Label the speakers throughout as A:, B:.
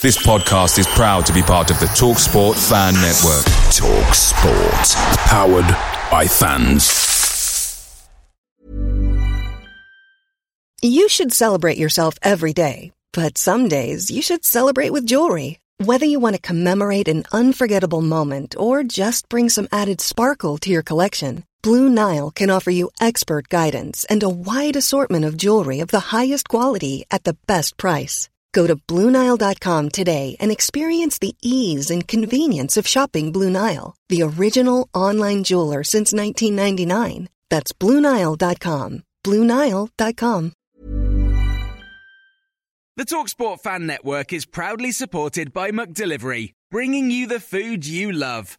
A: This podcast is proud to be part of the Talk Sport Fan Network.
B: Talk Sport. Powered by fans.
C: You should celebrate yourself every day, but some days you should celebrate with jewelry. Whether you want to commemorate an unforgettable moment or just bring some added sparkle to your collection, Blue Nile can offer you expert guidance and a wide assortment of jewelry of the highest quality at the best price. Go to BlueNile.com today and experience the ease and convenience of shopping Blue Nile, the original online jeweler since 1999. That's BlueNile.com. BlueNile.com.
D: The Talksport Fan Network is proudly supported by McDelivery, bringing you the food you love.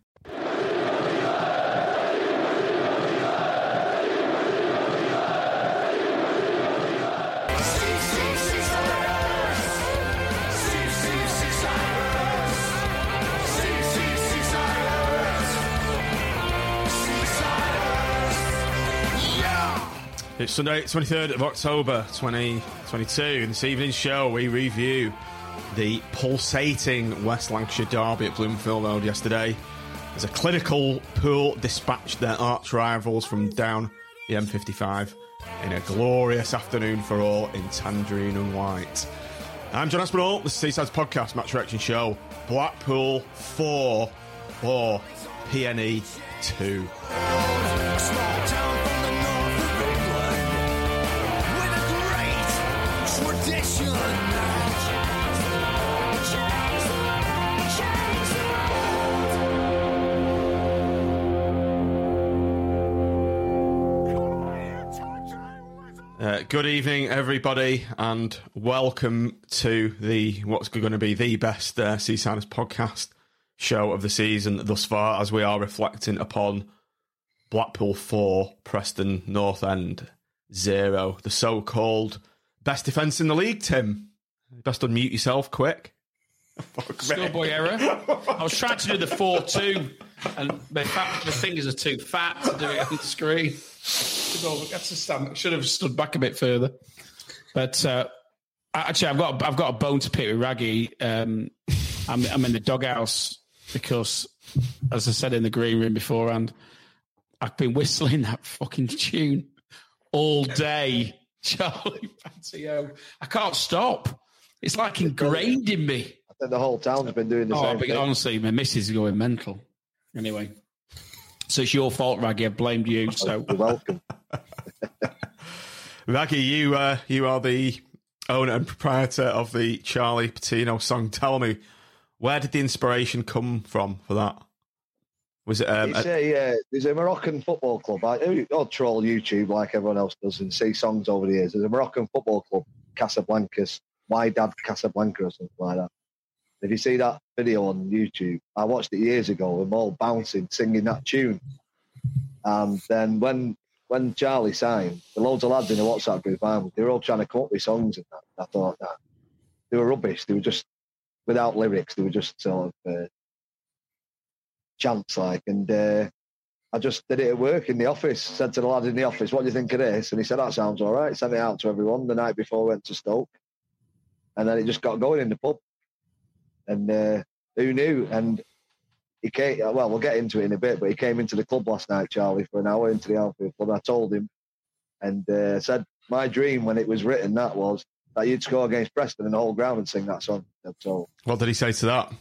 E: It's Sunday, 23rd of October 2022. In this evening's show, we review the pulsating West Lancashire derby at Bloomfield Road yesterday. As a clinical pool dispatched their arch rivals from down the M55 in a glorious afternoon for all in tangerine and white. I'm John Aspinall, this is Seasiders podcast, Match Reaction Show. Blackpool 4 or PNE 2. Uh, good evening, everybody, and welcome to the what's going to be the best uh, Seasiders podcast show of the season thus far, as we are reflecting upon Blackpool four, Preston North End zero, the so-called best defence in the league. Tim, best unmute yourself, quick.
F: Schoolboy error. I was trying to do the four-two, and my, fat, my fingers are too fat to do it on the screen. That's a stand. Should have stood back a bit further. But uh, actually, I've got I've got a bone to pick with Raggy. Um, I'm I'm in the doghouse because, as I said in the green room beforehand, I've been whistling that fucking tune all day. Charlie Patino. I can't stop. It's like ingrained in me.
G: I think the whole town's been doing the
F: Oh,
G: same
F: but
G: thing.
F: honestly, my missus is going mental. Anyway, so it's your fault, Raggy. I blamed you. So
G: You're welcome.
E: Raggy, you uh, you are the owner and proprietor of the Charlie Patino song. Tell me, where did the inspiration come from for that? Was it um,
G: It's
E: a-
G: uh, there's a Moroccan football club. I, I'll troll YouTube like everyone else does and see songs over the years. There's a Moroccan football club, Casablancas, Wydad Casablanca or something like that. If you see that video on YouTube, I watched it years ago. I'm all bouncing, singing that tune. And then when when Charlie signed, the loads of lads in the WhatsApp group, they were all trying to come up with songs and that. I thought that they were rubbish. They were just without lyrics. They were just sort of uh, chants like. And uh, I just did it at work in the office. Said to the lad in the office, "What do you think of this?" And he said, "That sounds all right." Sent it out to everyone the night before I went to Stoke, and then it just got going in the pub. And uh, who knew? And he came. Well, we'll get into it in a bit, but he came into the club last night, Charlie, for an hour into the Armfield Club. I told him, and uh, said my dream when it was written that was that you'd score against Preston in the whole ground and sing that song. So
E: what did he say to that?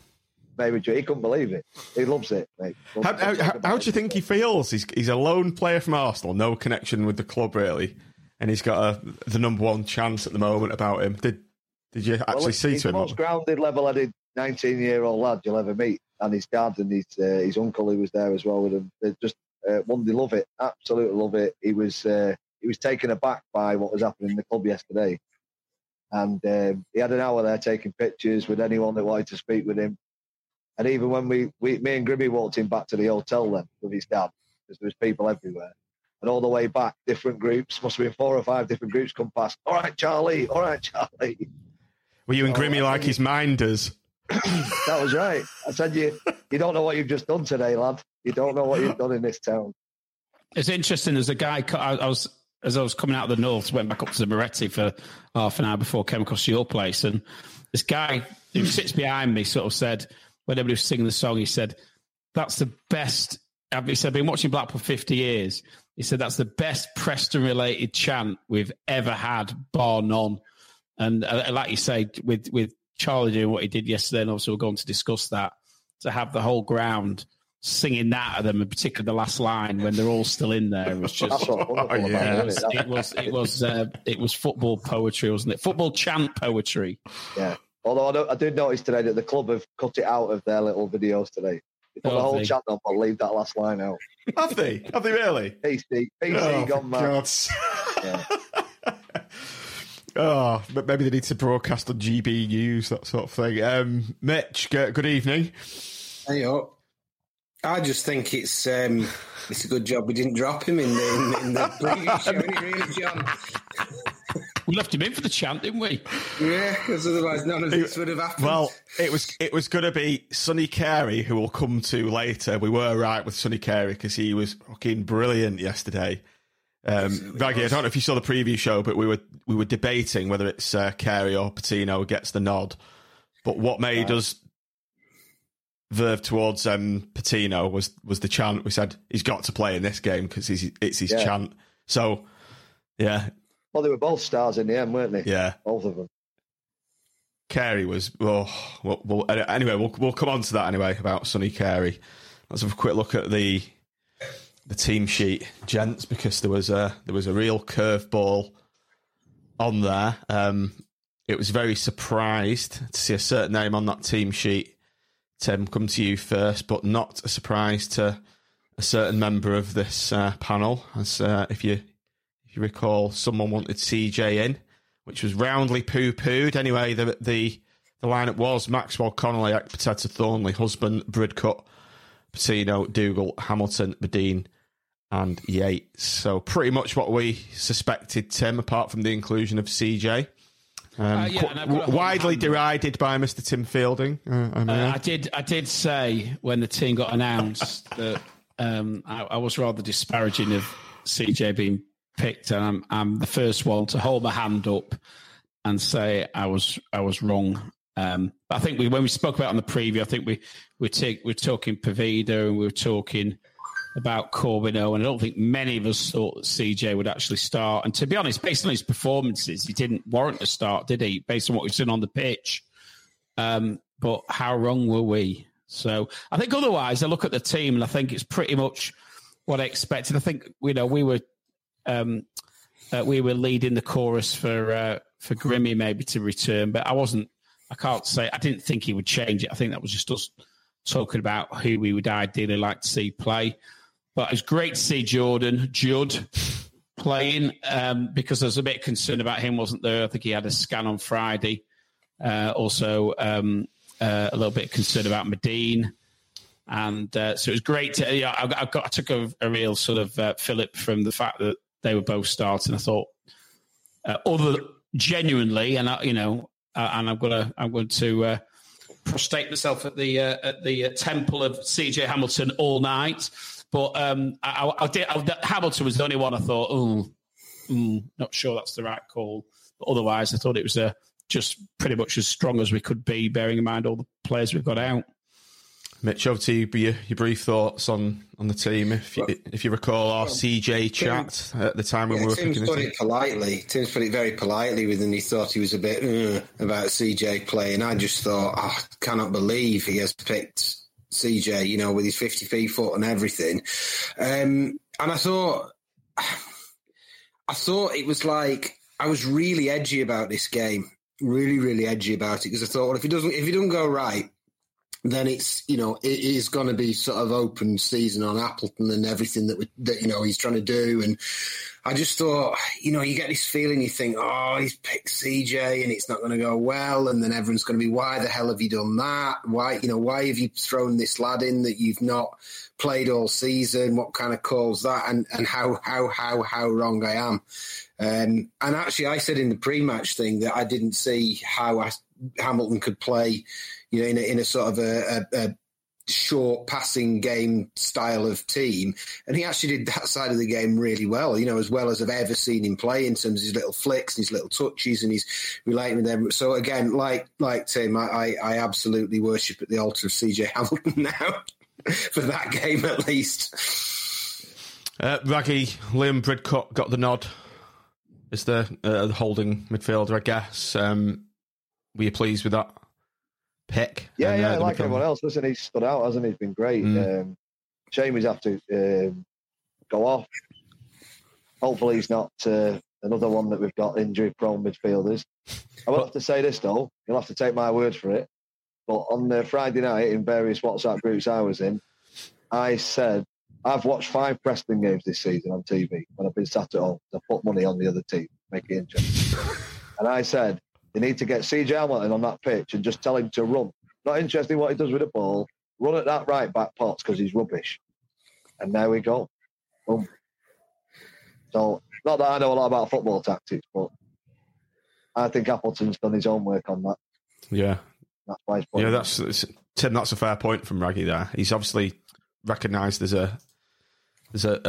G: He couldn't believe it. He loves it, mate.
E: How, how, how, how do you think he feels? He's he's a lone player from Arsenal, no connection with the club really, and he's got a, the number one chance at the moment about him. Did did you actually
G: Well,
E: see
G: he's
E: to
G: the
E: him?
G: most grounded, level-headed, nineteen-year-old lad you'll ever meet, and his dad and his uh, his uncle who was there as well with him. They just uh, one, they love it, absolutely love it. He was uh, he was taken aback by what was happening in the club yesterday, and um, he had an hour there taking pictures with anyone that wanted to speak with him. And even when we, we me and Grimmy walked him back to the hotel then with his dad, because there was people everywhere. And all the way back, different groups, must have been four or five different groups come past. All right, Charlie. All right, Charlie.
E: Were you and Grimmy oh, like his minders?
G: that was right. I said you you don't know what you've just done today, lad. You don't know what you've done in this town.
F: It's interesting. There's a guy. I, I was as I was coming out of the north, went back up to the Moretti for half an hour before I came across your place, and this guy who sits behind me sort of said when everybody was singing the song, he said, "That's the best." He said, "I've been watching Blackpool 50 years." He said, "That's the best Preston-related chant we've ever had, bar none." And uh, like you say, with with Charlie doing what he did yesterday, and also we're going to discuss that to have the whole ground singing that at them, in particular the last line when they're all still in there, was just
G: oh, yeah.
F: it, it, was it was uh, it was football poetry, wasn't it? Football chant poetry.
G: Yeah. Although I, I, did notice today that the club have cut it out of their little videos today. They put oh, the whole they... chant on, but leave that last line out.
E: Have they? Have they really?
G: PC, PC oh, gone mad.
E: Yeah. Oh, but maybe they need to broadcast on GB News, that sort of thing. Um, Mitch, good evening.
H: Hey up. I just think it's um, it's a good job we didn't drop him in the, in, in the previous show, really, John?
F: We left him in for the chant, didn't we?
H: Yeah, because otherwise none of this would have happened.
E: Well, it was it was going to be Sonny Carey, who we'll come to later. We were right with Sonny Carey because he was fucking brilliant yesterday. Um, Raggy, I don't know if you saw the preview show, but we were we were debating whether it's uh, Carey or Patino gets the nod. But what made right. us verve towards um, Patino was was the chant. We said he's got to play in this game because it's his yeah. chant. So, yeah.
G: Well, they were both stars in the end, weren't they?
E: Yeah,
G: both of them.
E: Carey was oh, well, well, anyway. We'll we'll come on to that anyway about Sonny Carey. Let's have a quick look at the the team sheet, gents, because there was a there was a real curveball on there. Um, it was very surprised to see a certain name on that team sheet. Tim, come to you first, but not a surprise to a certain member of this uh, panel. As uh, if you you recall, someone wanted CJ in, which was roundly poo pooed. Anyway, the the the lineup was Maxwell Connolly, Ekpiteta Thorniley, Husband, Bridcut, Patino, Dougall, Hamilton, Madine, and Yates. So pretty much what we suspected, Tim, apart from the inclusion of CJ. Um, uh, yeah, widely derided by Mr. Tim Fielding. Uh, I,
F: uh, I, did. I did say when the team got announced that um, I, I, was rather disparaging of CJ being picked, and I'm, I'm, the first one to hold my hand up and say I was I was wrong. Um, I think we when we spoke about on the preview, I think we we take we're talking Poveda and we were talking about Corbeanu, and I don't think many of us thought that CJ would actually start. And to be honest, based on his performances, he didn't warrant a start, did he? Based on what we've seen on the pitch. Um, but how wrong were we? So I think otherwise, I look at the team and I think it's pretty much what I expected. I think you know we were um, uh, we were leading the chorus for uh, for Grimmy maybe to return, but I wasn't. I can't say I didn't think he would change it. I think that was just us talking about who we would ideally like to see play. But it was great to see Jordan Judd playing um, because I was a bit concerned about him, wasn't there? I think he had a scan on Friday. Uh, also, um, uh, a little bit concerned about Madine. And uh, so it was great to, yeah, I, I, got, I took a, a, real sort of uh, fillip from the fact that they were both starting. I thought, uh, other genuinely, and I, you know, uh, and I'm gonna, I'm going to prostrate myself at the at the temple of CJ Hamilton all night but um, I, I, did. I, Hamilton was the only one I thought, oh, mm, not sure that's the right call. But otherwise, I thought it was a, just pretty much as strong as we could be, bearing in mind all the players we've got out.
E: Mitch, over to you, your, your brief thoughts on, on the team. If you, if you recall our CJ chat at the time when yeah, we were
H: Tim's
E: picking
H: put it politely. Tim's put it very politely with him. He thought he was a bit uh, about CJ playing. I just thought, oh, I cannot believe he has picked CJ, you know, with his 50 feet foot and everything. Um, and I thought, I thought it was like, I was really edgy about this game, really, really edgy about it because I thought, well, if it doesn't, if it doesn't go right, then it's you know it is going to be sort of open season on Appleton and everything that we, that you know he's trying to do. And I just thought, you know, you get this feeling, you think, oh, he's picked CJ and it's not going to go well, and then everyone's going to be, why the hell have you done that? Why you know why have you thrown this lad in that you've not played all season? What kind of calls that? And and how how how how wrong I am. Um, and actually, I said in the pre-match thing that I didn't see how I, Hamilton could play you know, in a, in a sort of a, a, a short passing game style of team. And he actually did that side of the game really well, you know, as well as I've ever seen him play in terms of his little flicks and his little touches and his relating with them. So again, like like Tim, I, I absolutely worship at the altar of CJ Hamilton now for that game at least.
E: Uh, Raggy, Liam Bridcut got the nod as the, uh, holding midfielder, I guess. Um, were you pleased with that? Pick.
G: Yeah, and, yeah, uh, like become... everyone else. Listen, he's stood out, hasn't he? He's been great. Mm. Um, shame he's have to um, go off. Hopefully, he's not uh, another one that we've got injury prone midfielders. I will have to say this though. You'll have to take my word for it. But on the Friday night in various WhatsApp groups I was in, I said I've watched five Preston games this season on TV when I've been sat at home to put money on the other team, make it interesting. and I said they need to get CJ Hamilton on that pitch and just tell him to run. Not interested in what he does with the ball. Run at that right back Potts because he's rubbish. And there we go. Boom. So, not that I know a lot about football tactics, but I think Appleton's done his own work on that.
E: Yeah.
G: That's why
E: Yeah, that's Tim. That's a fair point from Raggy there. He's obviously recognised there's a there's a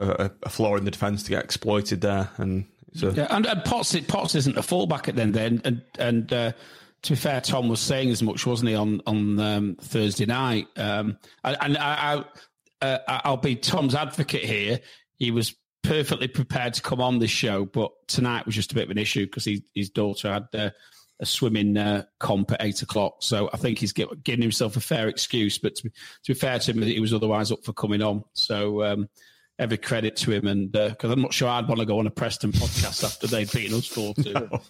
E: a, a, a flaw in the defence to get exploited there, and
F: so. Yeah, and, and Potts, Potts isn't a fullback at the end then, and and uh, to be fair, Tom was saying as much, wasn't he, on on um, Thursday night? Um, and, and I, I uh, I'll be Tom's advocate here. He was perfectly prepared to come on this show, but tonight was just a bit of an issue because his daughter had uh, a swimming uh, comp at eight o'clock. So I think he's get, giving himself a fair excuse. But to be, to be fair to him, he was otherwise up for coming on. So um, every credit to him. And because uh, I'm not sure I'd want to go on a Preston podcast after they'd beaten us 4 2.
E: no,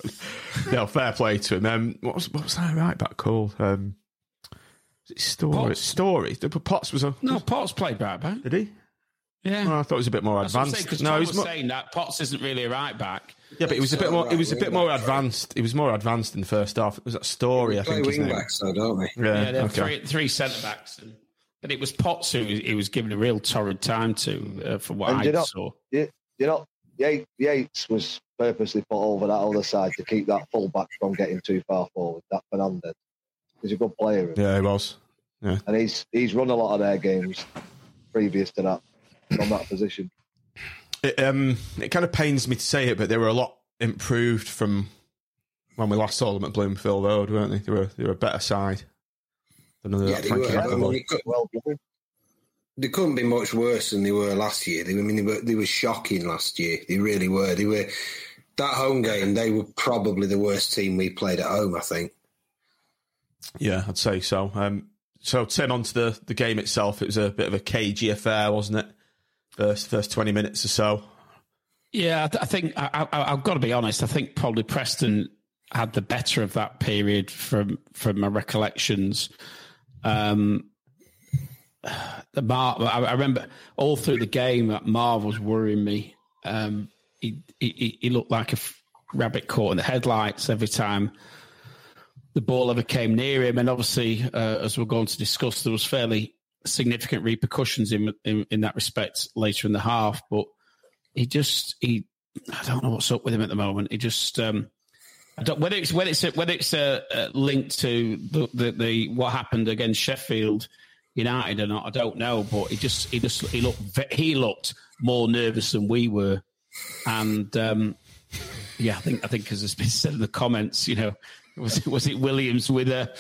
E: no, fair play to him. Um, what, was, what was that right back called? Um, Storey. Potts. Storey. Potts was a.
F: No, Potts played right back.
E: Did he?
F: Yeah,
E: well, I thought it was a bit more advanced.
F: Saying, no, he was more... saying that Potts isn't really a right back.
E: Yeah, but it was a bit more. Right, it was a bit more advanced. It was more advanced in the first half. It was that Storey. I think.
H: Wing backs, though, don't we?
F: Yeah, yeah okay. three, three centre backs. And... But it was Potts who he was given a real torrid time to, uh, from what and I you know, saw.
G: You, you know, Yates was purposely put over that other side to keep that full back from getting too far forward. That Fernandez, he's a good player.
E: Yeah, he was. Yeah,
G: and he's he's run a lot of their games previous to that from that position.
E: It, um, it kind of pains me to say it, but they were a lot improved from when we last saw them at Bloomfield Road, weren't they? They were they were a better side.
H: Another yeah, they, were, I mean, could, well, they couldn't be much worse than they were last year. They, I mean, they were they were shocking last year. They really were. They were that home game. They were probably the worst team we played at home. I think.
E: Yeah, I'd say so. Um, so turn on to the, the game itself. It was a bit of a cagey affair, wasn't it? First first twenty minutes or so.
F: Yeah, I, th- I think I, have got to be honest. I think probably Preston had the better of that period from from my recollections. Um, the Mar, I remember all through the game that Marv was worrying me. Um, he, he, he looked like a rabbit caught in the headlights every time the ball ever came near him. And obviously, uh, as we're going to discuss, there was fairly significant repercussions in, in, in that respect later in the half. But he just he, I don't know what's up with him at the moment. He just um, whether it's whether it's whether it's a, a link to the, the, the what happened against Sheffield United or not, I don't know. But he just he just he looked he looked more nervous than we were, and um, yeah, I think I think as has been said in the comments, you know, was it was it Williams with a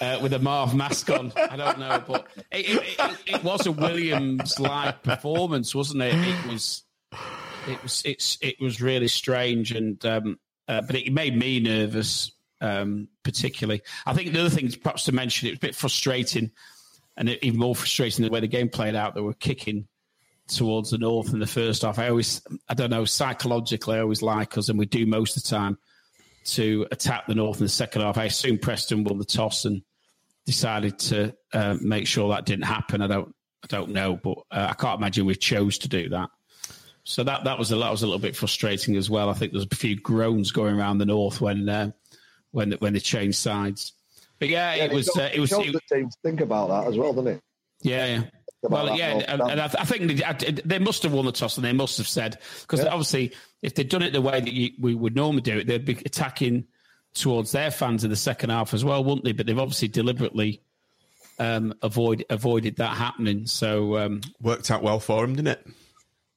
F: uh, with a Marv mask on? I don't know, but it, it, it, it was a Williams like performance, wasn't it? It was. It was it's it was really strange, and um, uh, but it made me nervous, um, particularly. I think the other thing, perhaps to mention, it was a bit frustrating, and even more frustrating the way the game played out. They were kicking towards the north in the first half. I always, I don't know, psychologically, I always like us, and we do most of the time to attack the north in the second half. I assume Preston won the toss and decided to uh, make sure that didn't happen. I don't I don't know, but uh, I can't imagine we chose to do that. So that that was a that was a little bit frustrating as well. I think there's a few groans going around the north when uh, when when they changed sides. But yeah,
G: Yeah,
F: it was
G: shows-
F: uh, it was
G: shows
F: it-
G: the teams think about that as well, doesn't it?
F: yeah, yeah. Well, yeah, and, and I, th- I think they, I- they must have won the toss, and they must have said because
G: Yeah.
F: obviously, if they'd done it the way that you, we would normally do it, they'd be attacking towards their fans in the second half as well, wouldn't they? But they've obviously deliberately um, avoid avoided that happening. So um,
E: Worked out well for them, didn't it?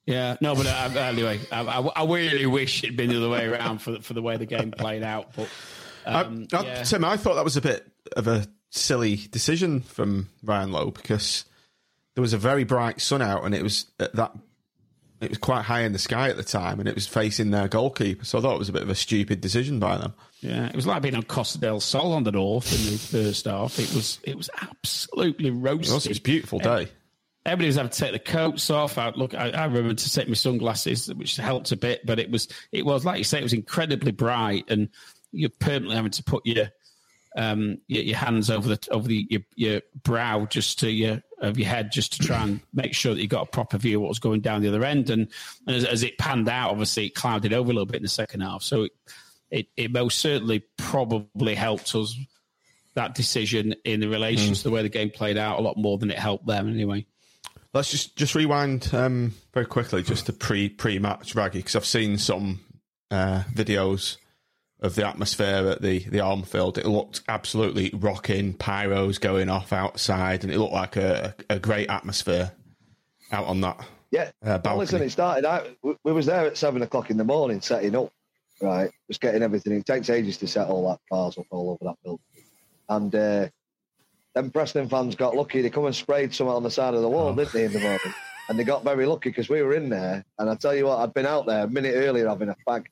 F: Yeah, no, but uh, anyway, I, I, I really wish it'd been the other way around for the, for the way the game played out. But um,
E: I, I,
F: yeah.
E: Tim, I thought that was a bit of a silly decision from Ryan Lowe because there was a very bright sun out and it was at that it was quite high in the sky at the time and it was facing their goalkeeper. So I thought it was a bit of a stupid decision by them.
F: Yeah, it was like being on Costa del Sol on the north in the first half. It was it was absolutely
E: It
F: roasted.
E: was, it was a beautiful day.
F: Everybody was having to take the coats off. I, look, I, I remember to take my sunglasses, which helped a bit, but it was it was like you say, it was incredibly bright, and you're permanently having to put your um your, your hands over the over the your, your brow just to your of your head just to try and make sure that you got a proper view of what was going down the other end. And, and as, as it panned out, obviously it clouded over a little bit in the second half. So it it, it most certainly probably helped us that decision in the relation to the way the game played out a lot more than it helped them anyway.
E: Let's just just rewind um, very quickly, just to pre pre match Raggy, because I've seen some uh, videos of the atmosphere at the the Armfield. It looked absolutely rocking, pyros going off outside, and it looked like a, a great atmosphere out on that.
G: Yeah.
E: Uh,
G: well, listen, it started out. We, we was there at seven o'clock in the morning setting up, right? Just getting everything. It takes ages to set all that bars up all over that building. And uh, then Preston fans got lucky. They come and sprayed something on the side of the wall, didn't they, in the morning? And they got very lucky because we were in there. And I tell you what, I'd been out there a minute earlier having a fag.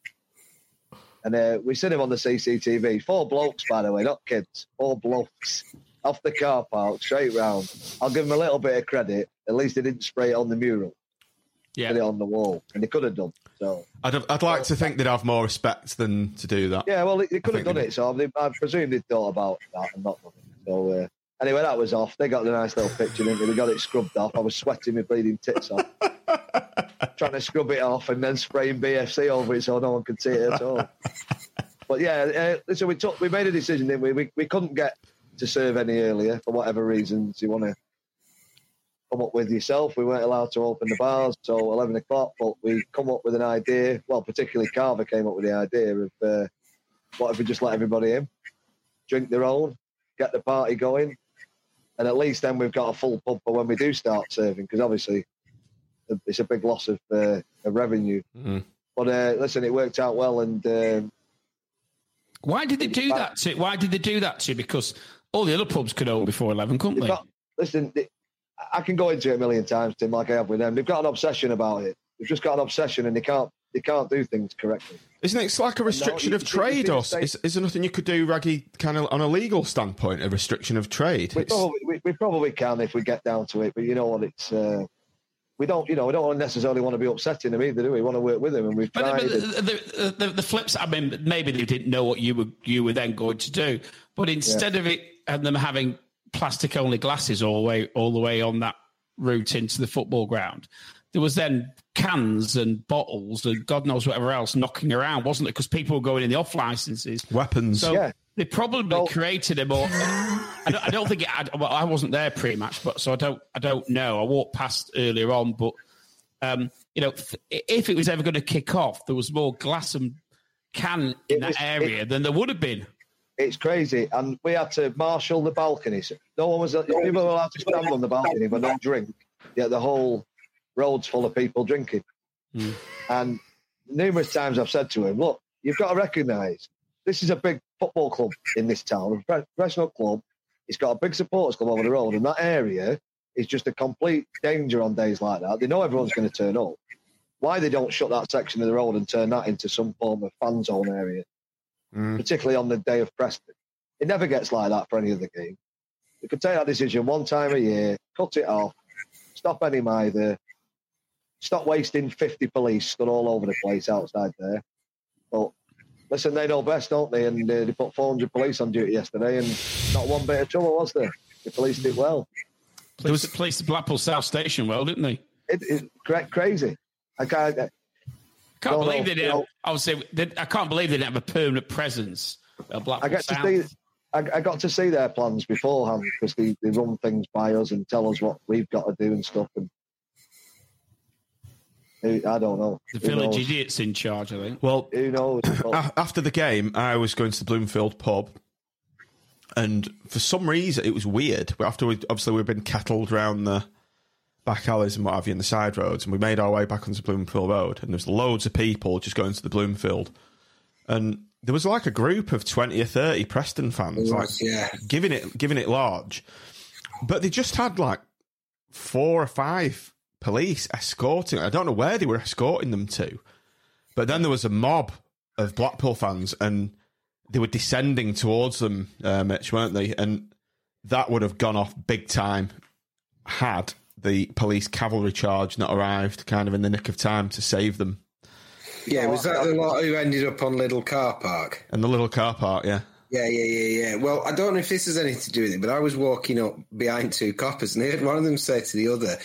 G: And uh, we seen him on the CCTV. Four blokes, by the way, not kids. Four blokes off the car park, straight round. I'll give them a little bit of credit. At least they didn't spray it on the mural
F: Yeah.
G: put it on the wall, and they could have done. So
E: I'd have, I'd like to think they'd have more respect than to do that.
G: yeah, well, they, they could have done it. So I, I presume they thought about that and not done it. So uh, anyway, that was off. They got the nice little picture, didn't they? They got it scrubbed off. I was sweating my bleeding tits off, trying to scrub it off, and then spraying BFC over it so no one could see it at all. But yeah, uh, listen, we took we made a decision, didn't we? We we couldn't get to serve any earlier for whatever reasons you want to come up with yourself. We weren't allowed to open the bars till 11 o'clock, but we come up with an idea. Well, particularly Carver came up with the idea of uh, what if we just let everybody in, drink their own, get the party going, and at least then we've got a full pub for when we do start serving, because obviously it's a big loss of, uh, of revenue.
E: Mm.
G: But uh, listen, it worked out well, and um,
F: Why did they do that to? Why did they do that to? Because all the other pubs could open before eleven, couldn't they?
G: got, listen, they, I can go into it a million times, Tim, like I have with them. They've got an obsession about it. They've just got an obsession, and they can't they can't do things correctly.
E: Isn't it? It's like a restriction
G: you-
E: of trade, or is, is there nothing you could do, Raggy, kind of on a legal standpoint, a restriction of trade?
G: We probably, we, we probably can if we get down to it, but you know what? It's uh, we don't, you know, we don't necessarily want to be upsetting them either, do we? We want to work with them, and we've
F: But,
G: tried.
F: but
G: and-
F: the, the, the, the flips. I mean, maybe they didn't know what you were you were then going to do. But instead of it and them having plastic only glasses all the way all the way on that route into the football ground, there was then cans and bottles and God knows whatever else knocking around, wasn't it? Because people were going in the off licenses.
E: Weapons.
F: So
G: Yeah.
F: they probably
G: Well-
F: created a more. I don't, I don't think it. I, well, I wasn't there pre-match, but so I don't. I don't know. I walked past earlier on, but um, you know, if it was ever going to kick off, there was more glass and can in
G: It
F: that
G: was-
F: area than there would have been.
G: it's crazy, and we had to marshal the balconies. No one was people were allowed to stand on the balcony but not drink. Yet the whole road's full of people drinking.
F: Hmm.
G: And numerous times I've said to him, "Look, you've got to recognise this is a big football club in this town, a professional club. It's got a big supporters club over the road, and that area is just a complete danger on days like that. They know everyone's going to turn up. Why they don't shut that section of the road and turn that into some form of fan zone area,
E: Mm.
G: particularly on the day of Preston? It never gets like that for any other game. They could take that decision one time a year, cut it off, stop any either, stop wasting 50 police stood all over the place outside there. But listen, they know best, don't they? And uh, they put 400 police on duty yesterday, and not one bit of trouble was there. The police did well.
F: There was police at Blackpool South Station well, didn't they?
G: It, it's cra- crazy. I can't. I
F: Can't believe
G: no,
F: they didn't.
G: no.
F: I would say they, I can't believe they didn't have a permanent presence at Blackpool
G: I to
F: South.
G: see. I, I got to see their plans beforehand because they, they run things by us and tell us what we've got to do and stuff. And I don't know.
F: the
G: Who
F: village
G: knows?
F: idiots in charge, I think.
E: Well,
G: Who knows?
E: After the game, I was going to the Bloomfield pub, and for some reason, it was weird. After we obviously we've been kettled around the back alleys and what have you, in the side roads, and we made our way back onto Bloomfield Road, and there's loads of people just going to the Bloomfield, and there was like a group of twenty or thirty Preston fans,
H: It
E: like
H: yeah.
E: giving it giving it large, but they just had like four or five police escorting. I don't know where they were escorting them to, but then there was a mob of Blackpool fans, and they were descending towards them, uh, Mitch, weren't they? And that would have gone off big time had the police cavalry charge not arrived, kind of in the nick of time to save them.
H: Yeah, was that the lot who ended up on Little Car Park?
E: And the little car park, yeah.
H: Yeah, yeah, yeah, yeah. Well, I don't know if this has anything to do with it, but I was walking up behind two coppers and I heard one of them say to the other,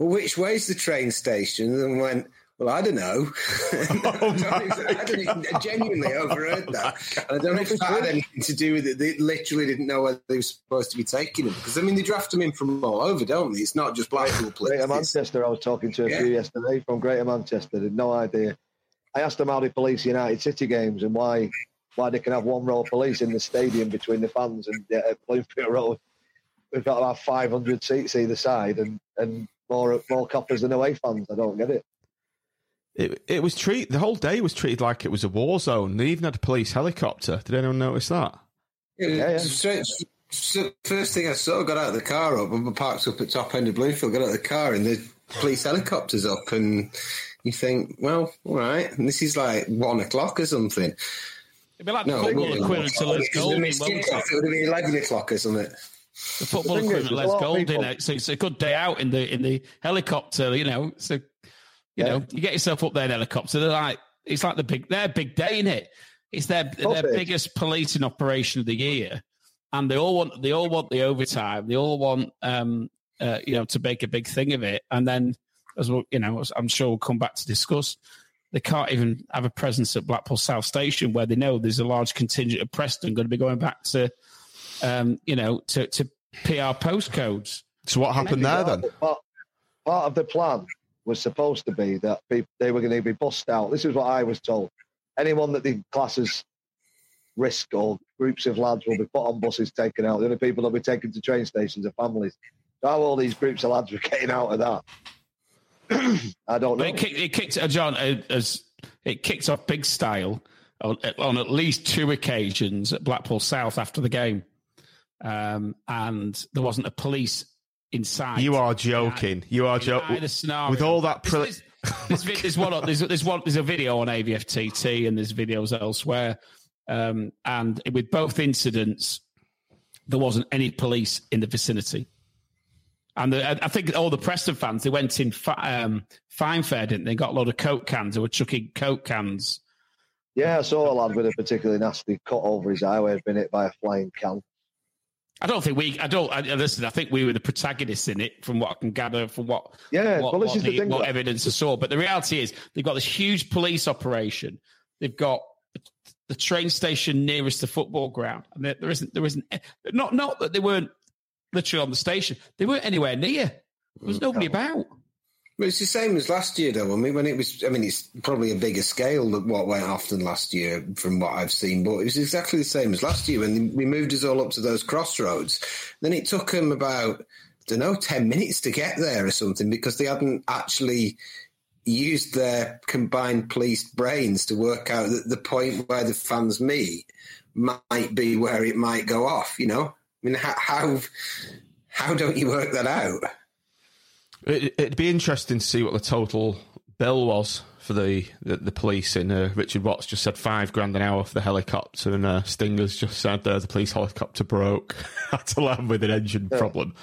H: Well, which way's the train station? And went, Well, I don't know. I, don't know if- I, even- I genuinely overheard that. And I don't know if that had anything to do with it. They literally didn't know where they were supposed to be taking them. Because, I mean, they draft them in from all over, don't they? It's not just Blackpool police.
G: Greater
H: It's-
G: Manchester, I was talking to a
H: Yeah.
G: few yesterday from Greater Manchester. They had no idea. I asked them how they police United City games and why why they can have one row of police in the stadium between the fans and uh, at Bloomfield Road. We've got about 500 seats either side and, and more more coppers than away fans. I don't get it.
E: It it was treat the whole day was treated like it was a war zone. They even had a police helicopter. Did anyone notice that?
H: Yeah,
G: yeah.
H: Straight, so first thing I saw, got out of the car up and parked up at top end of Bloomfield, got out of the car and the police helicopter's up and you think, well, all right, and this is like one o'clock or something.
F: It'd be like
H: No,
F: the football
H: it
F: equivalent to Les
H: It
F: Golding,
H: would
F: wouldn't it?
H: have been eleven o'clock or something.
F: The football
G: The
F: equivalent,
G: there's a
F: Les Golding.
G: people-
F: eh? So it's a good day out in the in the helicopter. You know, so you
G: Yeah.
F: know, you get yourself up there in the helicopter. They're like, it's like the big, their big day in it. It's their their
G: it
F: biggest policing operation of the year, and they all want they all want the overtime. They all want um uh, you know to make a big thing of it, and then as well, you know, I'm sure we'll come back to discuss. They can't even have a presence at Blackpool South Station, where they know there's a large contingent of Preston going to be going back to, um, you know, to, to PR postcodes.
E: So what happened there then?
G: Part, part of the plan was supposed to be that people, they were going to be bussed out. This is what I was told. Anyone that the classes risk or groups of lads will be put on buses taken out. The only people that will be taken to train stations are families. So how all these groups of lads were getting out of that, I don't know.
F: It kicked, it kicked uh, John uh, as it kicked off big style on, on at least two occasions at Blackpool South after the game, um, and there wasn't a police inside.
E: You are joking. You are joking. With all that. Pre-
F: There's, there's, there's, there's one. There's, there's one. There's a video on AVFTT and there's videos elsewhere. Um, and with both incidents, there wasn't any police in the vicinity. And the, I think all the Preston fans they went in fi- um, fine fair, didn't they? Got a lot of coke cans. They were chucking coke cans.
G: Yeah, I saw a lad with a particularly nasty cut over his eye where he'd been hit by a flying can.
F: I don't think we. I don't. I, listen. I think we were the protagonists in it, from what I can gather, from what
G: Yeah,
F: what,
G: well,
F: what
G: the
F: what evidence I saw. But the reality is, they've got this huge police operation. They've got the train station nearest the football ground, and there, there isn't. There isn't. Not not that they weren't literally on the station. They weren't anywhere near. There was nobody about.
H: It's the same as last year, though. I mean, when it was, I mean, it's probably a bigger scale than what went off than last year, from what I've seen. But it was exactly the same as last year when we moved us all up to those crossroads. Then it took them about, I don't know, ten minutes to get there or something because they hadn't actually used their combined police brains to work out that the point where the fans meet might be where it might go off. You know, I mean, how, how don't you work that out?
E: It, it'd be interesting to see what the total bill was for the the, the police. And uh, Richard Watts just said five grand an hour for the helicopter, and uh, Stingers just said uh, the police helicopter broke, had to land with an engine problem.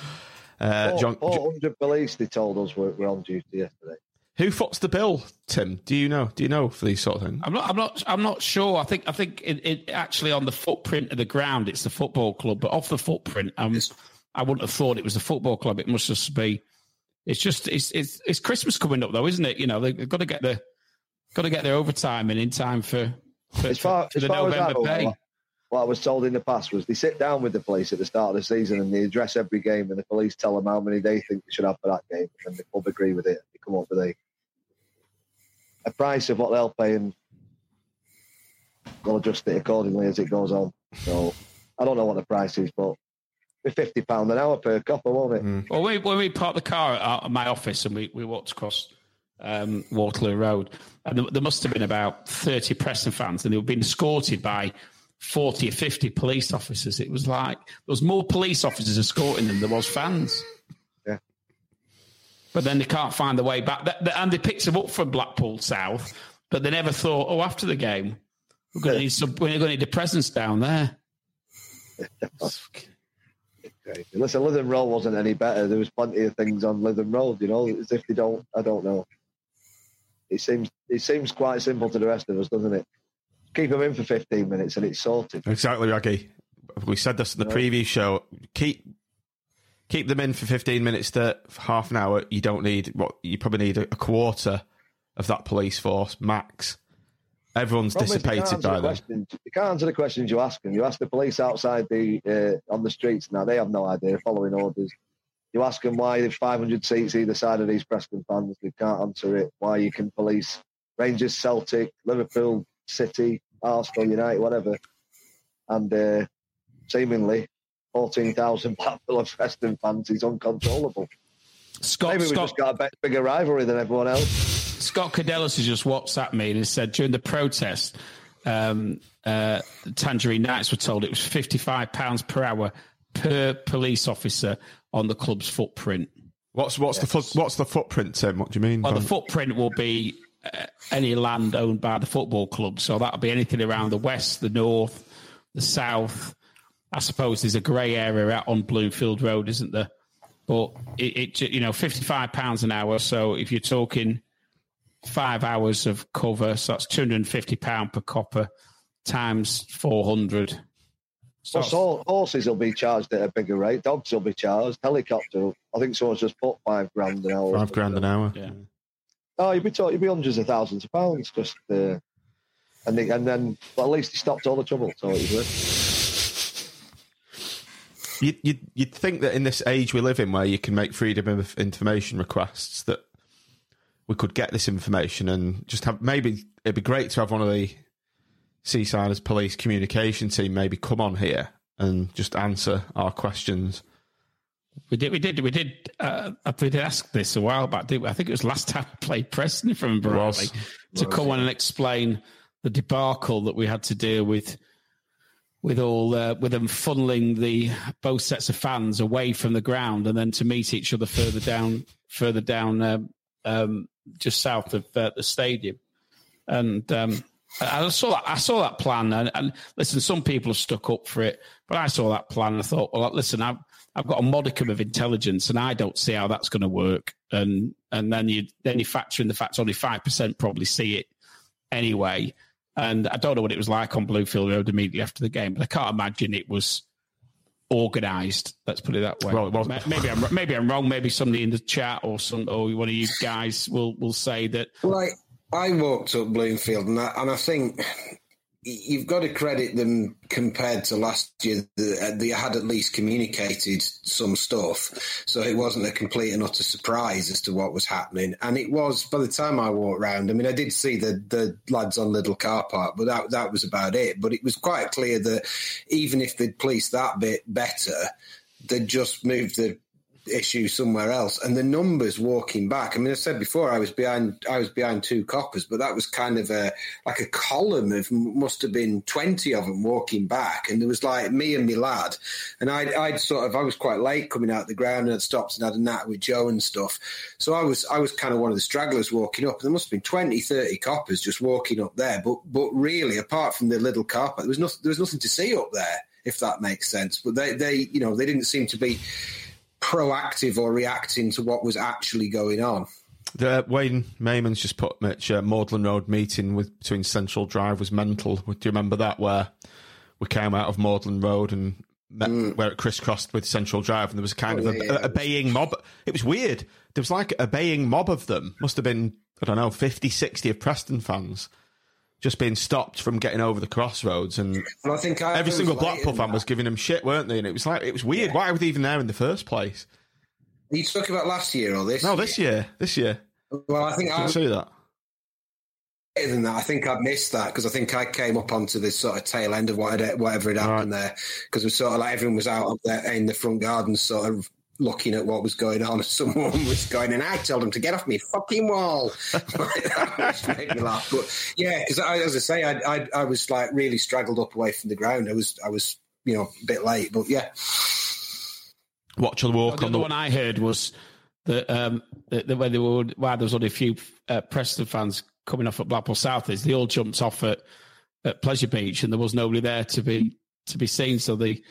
E: Uh,
G: Four-
E: John,
G: 400 police, they told us, were, were on duty yesterday.
E: Who foots the bill, Tim? Do you know? Do you know for these sort of things?
F: I'm not. I'm not. I'm not sure. I think. I think it, it actually on the footprint of the ground, it's the football club, but off the footprint, um, I wouldn't have thought it was the football club. It must just be. It's just. It's it's, it's Christmas coming up though, isn't it? You know, they've got to get the got to get their overtime in in time for for,
G: As far,
F: for
G: as
F: the
G: far as I
F: November
G: know,
F: pay.
G: what, what I was told in the past was they sit down with the police at the start of the season and they address every game, and the police tell them how many they think they should have for that game, and the club agree with it. They come up with a a price of what they'll pay, and they'll adjust it accordingly as it goes on. So I don't know what the price is, but be fifty pound an hour per copper, won't it?
F: Well, we, when we parked the car at, at my office and we, we walked across um, Waterloo Road, and there, there must have been about 30 Preston fans, and they were being escorted by 40 or 50 police officers. It was like there was more police officers escorting them than there was fans.
G: Yeah.
F: But then they can't find the way back. Th- th- And they picked them up from Blackpool South, but they never thought, oh, after the game, we're going to need some, we're going to need a presence down there.
G: Crazy. Listen, Lytham Road wasn't any better. There was plenty of things on Lytham Road, you know, as if they don't. I don't know. It seems it seems quite simple to the rest of us, doesn't it? Keep them in for fifteen minutes and it's sorted.
E: Exactly, Raggy. We said this in the
G: Yeah.
E: preview show. Keep keep them in for fifteen minutes to half an hour. You don't need what you probably need a quarter of that police force max. Everyone's
G: Problem is you can't
E: dissipated by
G: the
E: then.
G: questions- You can't answer the questions you ask them. You ask the police outside the uh, on the streets now; they have no idea. Following orders. You ask them why there's 500 seats either side of these Preston fans. They can't answer it. Why you can police Rangers, Celtic, Liverpool, City, Arsenal, United, whatever, and uh, seemingly 14,000 Blackpool and Preston fans is uncontrollable.
F: Scott,
G: Maybe we
F: Scott,
G: just got a bit bigger rivalry than everyone else.
F: Scott Cadellis has just WhatsApped me and has said during the protest, um, uh, Tangerine Knights were told it was fifty-five pounds per hour per police officer on the club's footprint.
E: What's what's the foot, what's the footprint, Tim? What do you mean?
F: Well, the footprint will be uh, any land owned by the football club, so that'll be anything around the west, the north, the south. I suppose there's a grey area out on Bloomfield Road, isn't there? But it, it you know, fifty-five pounds an hour. So if you're talking five hours of cover, so that's two hundred and fifty pound per copper times four hundred. So
G: Well, so horses will be charged at a bigger rate. Dogs will be charged. Helicopter. I think someone's just put five grand an hour.
E: Five grand an hour.
F: Yeah.
G: Oh, you'd be talking, you'd be hundreds of thousands of pounds just, uh, and they, and then well, at least he stopped all the trouble. So it was
E: You'd, you'd, you'd think that in this age we live in, where you can make freedom of information requests, that we could get this information and just have maybe it'd be great to have one of the Seasiders police communication team maybe come on here and just answer our questions.
F: We did, we did, we did. Uh, we did ask this a while back. Didn't we? I think it was last time we played Preston from
E: was.
F: Bradley to come on and explain the debacle that we had to deal with, with all uh, with them funneling the both sets of fans away from the ground and then to meet each other further down, further down, um, um, just south of uh, the stadium. And um, I saw that. I saw that plan, and, and listen, some people have stuck up for it, but I saw that plan and I thought, well, listen, I've I've got a modicum of intelligence, and I don't see how that's going to work. And and then you then you factor in the fact only five percent probably see it anyway. And I don't know what it was like on Bloomfield Road immediately after the game, but I can't imagine it was organised. Let's put it that way.
E: Well, it wasn't.
F: Maybe I'm maybe I'm wrong. Maybe somebody in the chat or some or one of you guys will will say that
H: Like I walked up Bloomfield, and I, and I think you've got to credit them compared to last year. Uh, they had at least communicated some stuff, so it wasn't a complete and utter surprise as to what was happening. And it was by the time I walked round. I mean, I did see the the lads on Little Car Park, but that that was about it. But it was quite clear that even if they'd policed that bit better, they'd just moved the issue somewhere else. And the numbers walking back. I mean, I said before I was behind. I was behind two coppers, but that was kind of a like a column of must have been twenty of them walking back, and there was like me and my lad, and I'd, I'd sort of I was quite late coming out the ground and I'd stopped and had a nat with Joe and stuff. So I was I was kind of one of the stragglers walking up. There must have been 20, 30 coppers just walking up there, but but really apart from the little car park, there was nothing there was nothing to see up there. If that makes sense, but they, they, you know, they didn't seem to be proactive or reacting to what was actually going on.
E: The, uh, Wayne Mayman's just put Mitch uh, Magdalen Road meeting with between Central Drive was mental. Do you remember that where we came out of Magdalen Road and met, where it crisscrossed with Central Drive and there was kind
H: Oh,
E: of a,
H: yeah,
E: a, a baying mob. It was weird. There was like a baying mob of them. Must have been I don't know 50, 60 of Preston fans just being stopped from getting over the crossroads and
H: And I think I
E: every single Blackpool fan
H: that.
E: was giving them shit, weren't they? And it was like it was weird. Why were they even there in the first place?
H: Are you talking about last year or this?
E: No, this year, this year.
H: Well, I think I
E: see that.
H: than that. I think I missed that because I think I came up onto this sort of tail end of what had, whatever had happened there because it was sort of like everyone was out up there in the front garden, sort of looking at what was going on. Someone was going, and I told him to get off me fucking wall. Which made me laugh. But yeah, because as I say, I, I I was like really straggled up away from the ground. I was I was you know a bit late, but yeah.
E: Watch the walk
F: the
E: on the
F: one I heard was that um, that, that when they were why there was only a few uh, Preston fans coming off at Blackpool South is they all jumped off at, at Pleasure Beach and there was nobody there to be to be seen. So the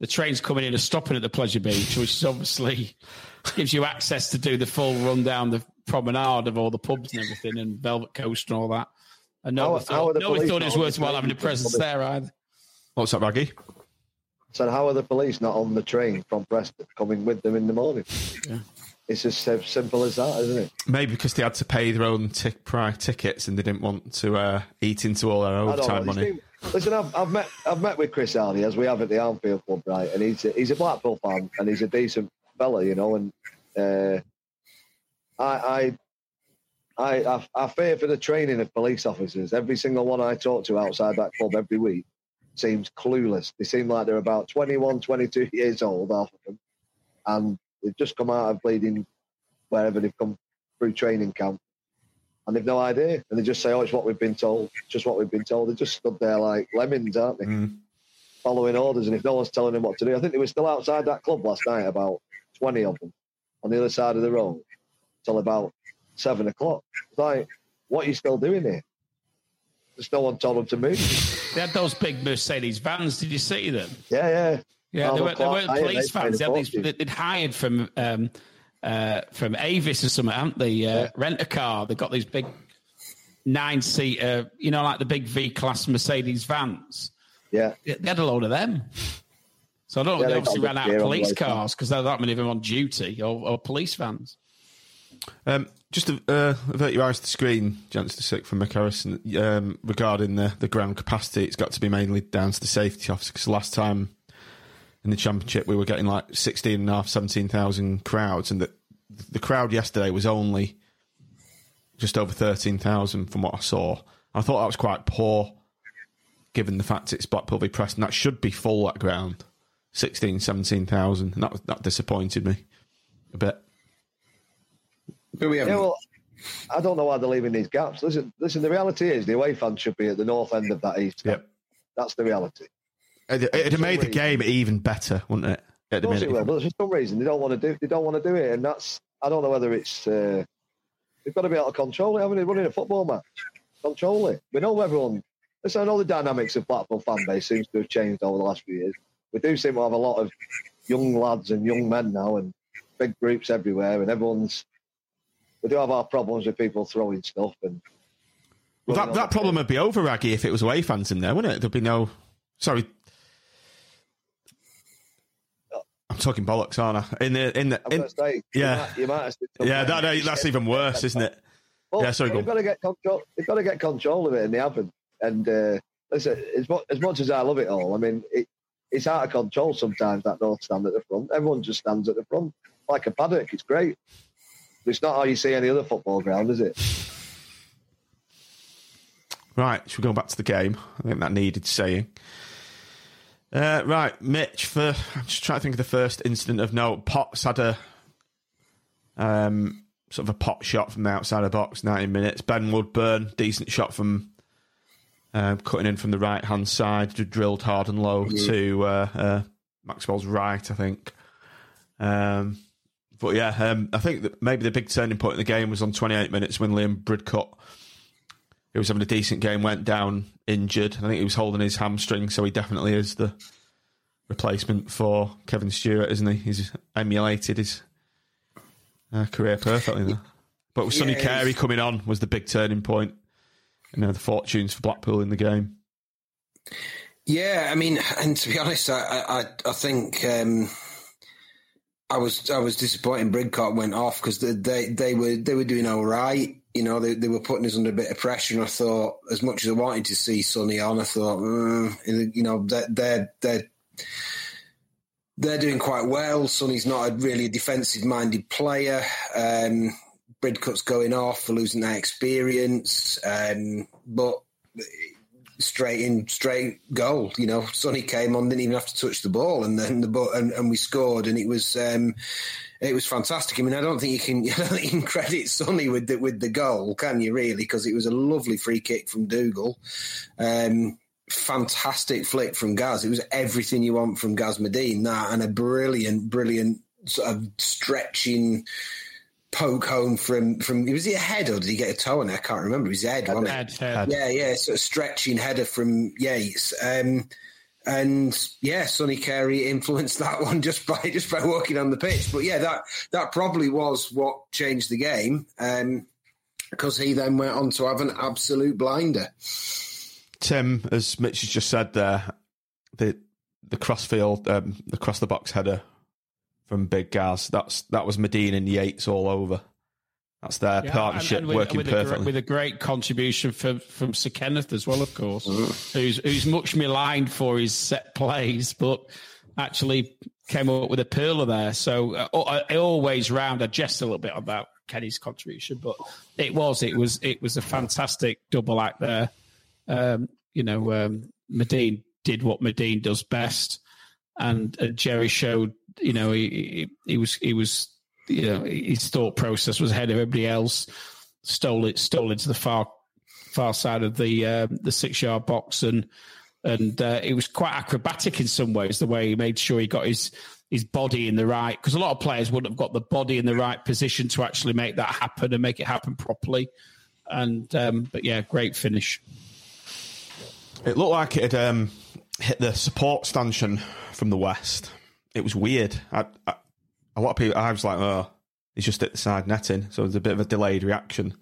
F: the trains coming in and stopping at the Pleasure Beach, which is obviously gives you access to do the full run down the promenade of all the pubs and everything and Velvet Coast and all that. And nobody
G: How- how
F: thought,
G: are the
F: nobody thought it was
G: not on
F: worthwhile having a presence
G: Plymouth?
F: there either.
E: What's up, Raggy?
G: So how are the police not on the train from Preston coming with them in the morning? It's just as simple as that, isn't it?
E: Maybe because they had to pay their own tick price tickets and they didn't want to uh, eat into all their overtime money.
G: It's been- Listen, I've, I've met I've met with Chris Hardy as we have at the Armfield Club, right? And he's a, he's a Blackpool fan and he's a decent fella, you know. And uh, I, I I I I fear for the training of police officers. Every single one I talk to outside that club every week seems clueless. They seem like they're about 21, 22 years old, half of them, and they've just come out of bleeding wherever they've come through training camp and they've no idea. And they just say, "Oh, it's what we've been told. It's just what we've been told." They just stood there like lemons, aren't they?
E: Mm.
G: Following orders, and if no one's telling them what to do, I think they were still outside that club last night, about twenty of them, on the other side of the road, till about seven o'clock. It's like, what are you still doing here? There's no one told them to move.
F: They had those big Mercedes vans. Did you see them?
G: Yeah, yeah.
F: Yeah, they weren't, they weren't police vans. They had these, they'd hired from um, uh, from Avis or something, haven't they? Uh, Rent a car. They've got these big nine seater, you know, like the big V class Mercedes vans.
G: Yeah,
F: They they had a load of them. So I don't know.
G: Yeah,
F: they
G: they
F: obviously ran out of police cars because there are that many of them on duty or, or police vans.
E: Um, just to uh, avert your eyes to the screen, gents to sick from Mick um, regarding the, the ground capacity, it's got to be mainly down to the safety officer because last time in the championship we were getting like 16,500, 17,000 crowds and the, the crowd yesterday was only just over 13,000 from what I saw. I thought that was quite poor given the fact it's Blackpool v Preston. That should be full, that ground. 16, 17,000 and that, that disappointed me a bit.
H: But we haven't.
G: yeah. Well, I don't know why they're leaving these gaps. Listen, listen. The reality is, the away fans should be at the north end of that east.
E: Yep.
G: That's the reality.
E: It'd, it'd have made the game even better, wouldn't it?
G: Of course it will, but for some reason they don't want to do. They don't want to do it, and that's. I don't know whether it's. Uh, they've got to be able to control it. Haven't they? Running a football match, control it. We know everyone. Listen, I know the dynamics of Blackpool fan base seems to have changed over the last few years. We do seem to have a lot of young lads and young men now, and big groups everywhere, and everyone's. We do have our problems with people throwing stuff and.
E: Well, that, that problem would be over, Raggy, if it was away fans in there, wouldn't it? There'd be no. Sorry. I'm talking bollocks, aren't I? In the in the in,
G: say,
E: yeah.
G: you might, you might have seen some
E: yeah,
G: men-
E: that, that's even worse, isn't it?
G: Well,
E: Yeah, sorry,
G: they've
E: on.
G: got to get control. They've got to get control of it, and they haven't. And uh, listen, as much, as much as I love it all, I mean, it, it's out of control sometimes. That north stand at the front, everyone just stands at the front like a paddock. It's great. But it's not how you see any other football ground, is it?
E: Right, should we go back to the game? I think that needed saying. Uh, right, Mitch. For I'm just trying to think of the first incident of note. Potts had a um, sort of a pot shot from the outside of the box, 90 minutes. Ben Woodburn, decent shot from um, cutting in from the right hand side, drilled hard and low to uh, uh, Maxwell's right, I think. Um, but yeah, um, I think that maybe the big turning point in the game was on 28 minutes when Liam Bridcut he was having a decent game, went down injured. I think he was holding his hamstring, so he definitely is the replacement for Kevin Stewart, isn't he? He's emulated his uh, career perfectly Though. But with Sonny
H: Yeah,
E: Carey coming on was the big turning point. You know, the fortunes for Blackpool in the game.
H: Yeah, I mean, and to be honest, I I, I think um, I was I was disappointed. Bridcut went off because they, they they were they were doing all right. You know, they, they were putting us under a bit of pressure, and I thought, as much as I wanted to see Sonny on, I thought, mm, you know, they're they're they're, they're doing quite well. Sonny's not a really defensive minded player. Um, Bridcut's going off for losing that experience, um, but straight in, straight goal. You know, Sonny came on, didn't even have to touch the ball, and then the and, and we scored, and it was um, it was fantastic. I mean, I don't think you can, I don't think you can credit Sonny with the with the goal, can you? Really, because it was a lovely free kick from Dougall. Um, fantastic flick from Gaz. It was everything you want from Gaz Madine. That and a brilliant, brilliant sort of stretching poke home from from was he a head or did he get a toe on it? I can't remember. His head, wasn't it?
F: Head, head.
H: Yeah, yeah, sort of stretching header from Yates. Um, and yeah, Sonny Carey influenced that one just by just by walking on the pitch. But yeah, that that probably was what changed the game. Um, because he then went on to have an absolute blinder.
E: Tim, as Mitch has just said there, the the crossfield, um, the cross the box header from Big Gaz. That's that was Madine and Yates all over. That's their
F: Yeah,
E: partnership
F: and- and with,
E: working
F: with A,
E: perfectly.
F: with a great contribution from from Sir Kenneth as well, of course, who's who's much maligned for his set plays, but actually came up with a perler there. So uh, I, I always round, I jest a little bit about Kenny's contribution, but it was it was it was a fantastic double act there. Um, you know, um, Madine did what Madine does best, and uh, Jerry showed. You know, he, he he was he was you know his thought process was ahead of everybody else. Stole it, stole into the far far side of the um, the six yard box, and and uh, it was quite acrobatic in some ways. The way he made sure he got his his body in the right because a lot of players wouldn't have got the body in the right position to actually make that happen and make it happen properly. And um, but yeah, great finish.
E: It looked like it had um, hit the support stanchion from the west. It was weird. I, a lot of people, I was like, oh, he's just at the side netting. So there's a bit of a delayed reaction.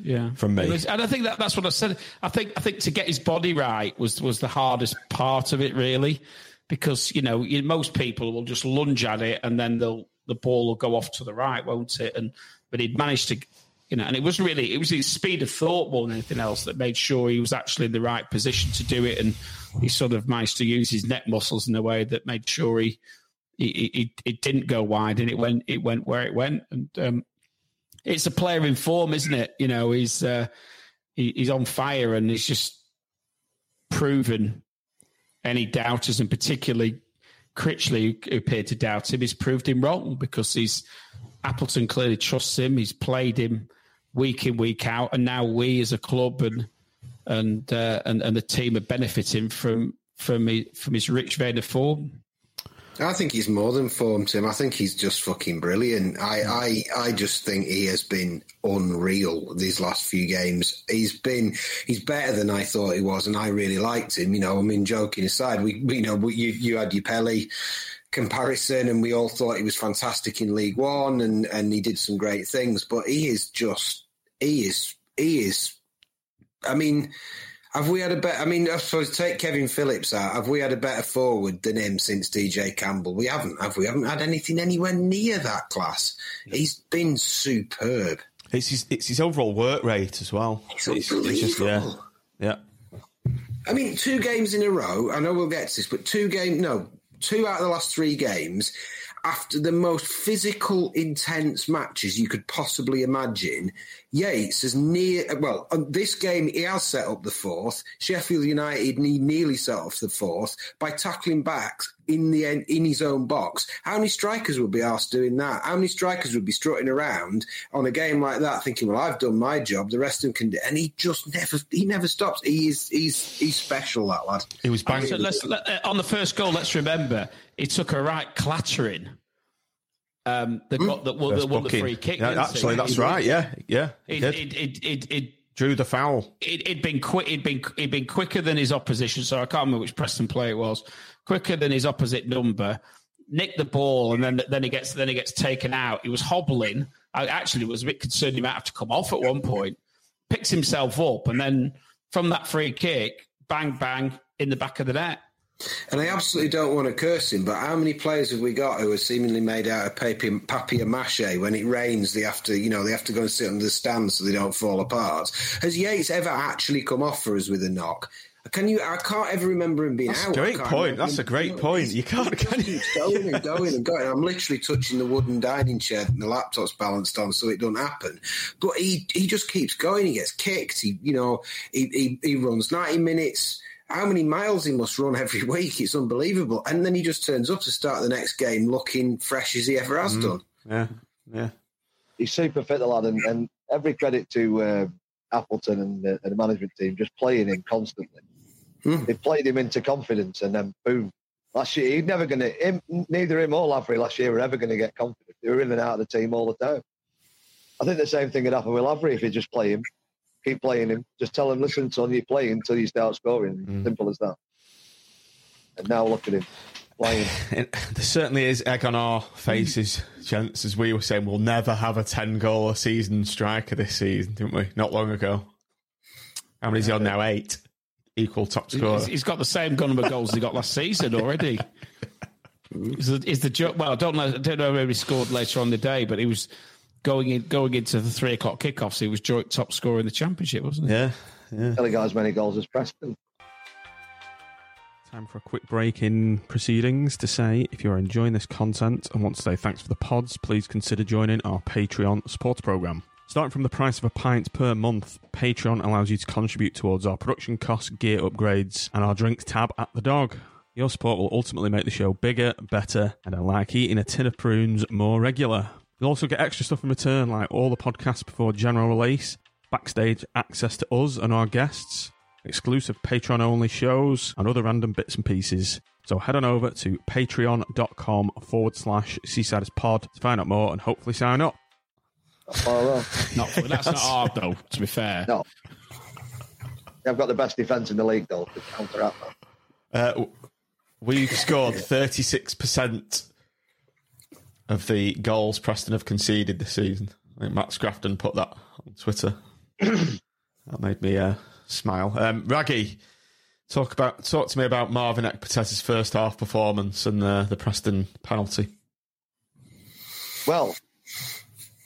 F: Yeah,
E: From me.
F: Was- and I think that that's what I said. I think I think to get his body right was was the hardest part of it, really, because you know you, most people will just lunge at it and then they'll the ball will go off to the right, won't it? And but he'd managed to, you know, and it wasn't really it was his speed of thought more than anything else that made sure he was actually in the right position to do it, and he sort of managed to use his neck muscles in a way that made sure he. He, he, it didn't go wide, and it went. It went where it went, and um, it's a player in form, isn't it? You know, he's uh, he, he's on fire, and he's just proven any doubters, and particularly Critchley, who appeared to doubt him, he's proved him wrong because he's Appleton clearly trusts him. He's played him week in, week out, and now we as a club and and uh, and and the team are benefiting from from from his rich vein of form.
H: I think he's more than formed Tim. I think he's just fucking brilliant. I, mm. I, I just think he has been unreal these last few games. He's been, he's better than I thought he was, and I really liked him. You know, I mean, joking aside, we, we you know, we, you, you had your Pelly comparison, and we all thought he was fantastic in League One, and and he did some great things. But he is just, he is, he is. I mean, have we had a better? I mean, I suppose take Kevin Phillips out. Have we had a better forward than him since DJ Campbell? We haven't, have we? Haven't had anything anywhere near that class. He's been superb.
E: It's his, it's his overall work rate as well.
H: It's
E: It's, it's just, yeah.
H: unbelievable.
E: Yeah.
H: I mean, two games in a row. I know we'll get to this, but two game, no, two out of the last three games. After the most physical, intense matches you could possibly imagine, Yates is near. Well, on this game he has set up the fourth. Sheffield United he nearly set off the fourth by tackling back in the end in his own box. How many strikers would be asked doing that? How many strikers would be strutting around on a game like that, thinking, "Well, I've done my job. The rest of them can do." And he just never, he never stops. He is, he's, he's special. That lad.
E: He was bang-
F: So let's, let, uh, on the first goal, let's remember he took a right clattering. Um, the got the, well, the
E: First
F: won the free kick.
E: Yeah, actually, that's right. Yeah. Yeah.
F: It, it, it, it, it,
E: Drew the foul.
F: it, it'd been quick. It'd been it'd been quicker than his opposition. So I can't remember which Preston player it was. Quicker than his opposite number. Nicked the ball, and then then he gets then he gets taken out. He was hobbling, I actually was a bit concerned he might have to come off at one point. Picks himself up, and then from that free kick, bang bang in the back of the net.
H: And I absolutely don't want to curse him, but how many players have we got who are seemingly made out of paper, papier mache? When it rains, they have to, you know, they have to go and sit under the stand so they don't fall apart. Has Yates ever actually come off for us with a knock? Can you? I can't ever remember him being
E: That's
H: out.
E: a great point. That's a great point. You can't. Can you?
H: going and going and going. I'm literally touching the wooden dining chair that the laptop's balanced on, so it doesn't happen. But he he just keeps going. He gets kicked. He you know he he, he runs 90 minutes. How many miles he must run every week? It's unbelievable. And then he just turns up to start the next game looking fresh as he ever has
E: Mm.
H: done.
E: Yeah, yeah.
G: He's super fit, the lad, and, and every credit to uh, Appleton and the, and the management team just playing him constantly.
H: Hmm.
G: They played him into confidence, and then boom. Last year, he's never going to. Him, neither him or Lavery last year were ever going to get confident. They were in and out of the team all the time. I think the same thing would happen with Lavery if you just play him, keep playing him. Just tell him, listen, son, you play until you start scoring. Mm. Simple as that. And now look at him playing.
E: There certainly is egg on our faces, gents, as we were saying, we'll never have a 10 goal a season striker this season, didn't we? Not long ago. How many's he on now? Eight. Equal top scorer.
F: He's- he's got the same number of goals he got last season already. Is the, is the well? I don't know. I don't know where he scored later on the day, but he was going in, going into the three o'clock kickoffs. He was joint top scorer in the championship, wasn't he?
E: Yeah, yeah.
G: Kelly got as many goals as Preston.
E: Time for a quick break in proceedings to say if you're enjoying this content and want to say thanks for the pods, please consider joining our Patreon supporter program. Starting from the price of a pint per month, Patreon allows you to contribute towards our production costs, gear upgrades, and our drinks tab at the dog. Your support will ultimately make the show bigger, better, and I like eating a tin of prunes more regular. You'll also get extra stuff in return, like all the podcasts before general release, backstage access to us and our guests, exclusive Patreon only shows, and other random bits and pieces. So head on over to patreon.com forward slash Seasiders Pod to find out more and hopefully sign up.
G: Not far off.
F: Not, that's not hard though. To be fair,
G: No. I've got the best defence in the league, though, to counteract that.
E: Uh, we've scored 36% of the goals Preston have conceded this season. I think Matt Scrafton put that on Twitter. that made me uh, smile. Um, Raggy, talk about talk to me about Marvin Ekpiteta's first half performance and uh, the Preston penalty.
G: Well,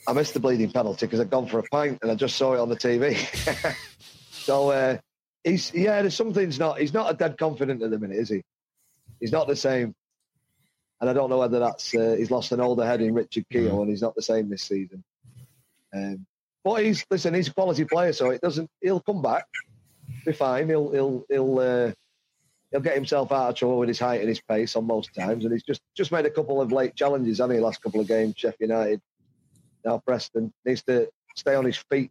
G: I missed the bleeding penalty because I'd gone for a pint and I just saw it on the TV. so uh, he's yeah, there's something's not. He's not a dead confident at the minute, is he? He's not the same. And I don't know whether that's uh, he's lost an older head in Richard Keogh and he's not the same this season. Um, but he's listen, he's a quality player, so it doesn't. He'll come back, be fine. He'll he'll he'll uh, he'll get himself out of trouble with his height and his pace on most times, and he's just just made a couple of late challenges, hasn't he? Last couple of games, Sheffield United, now Preston needs to stay on his feet,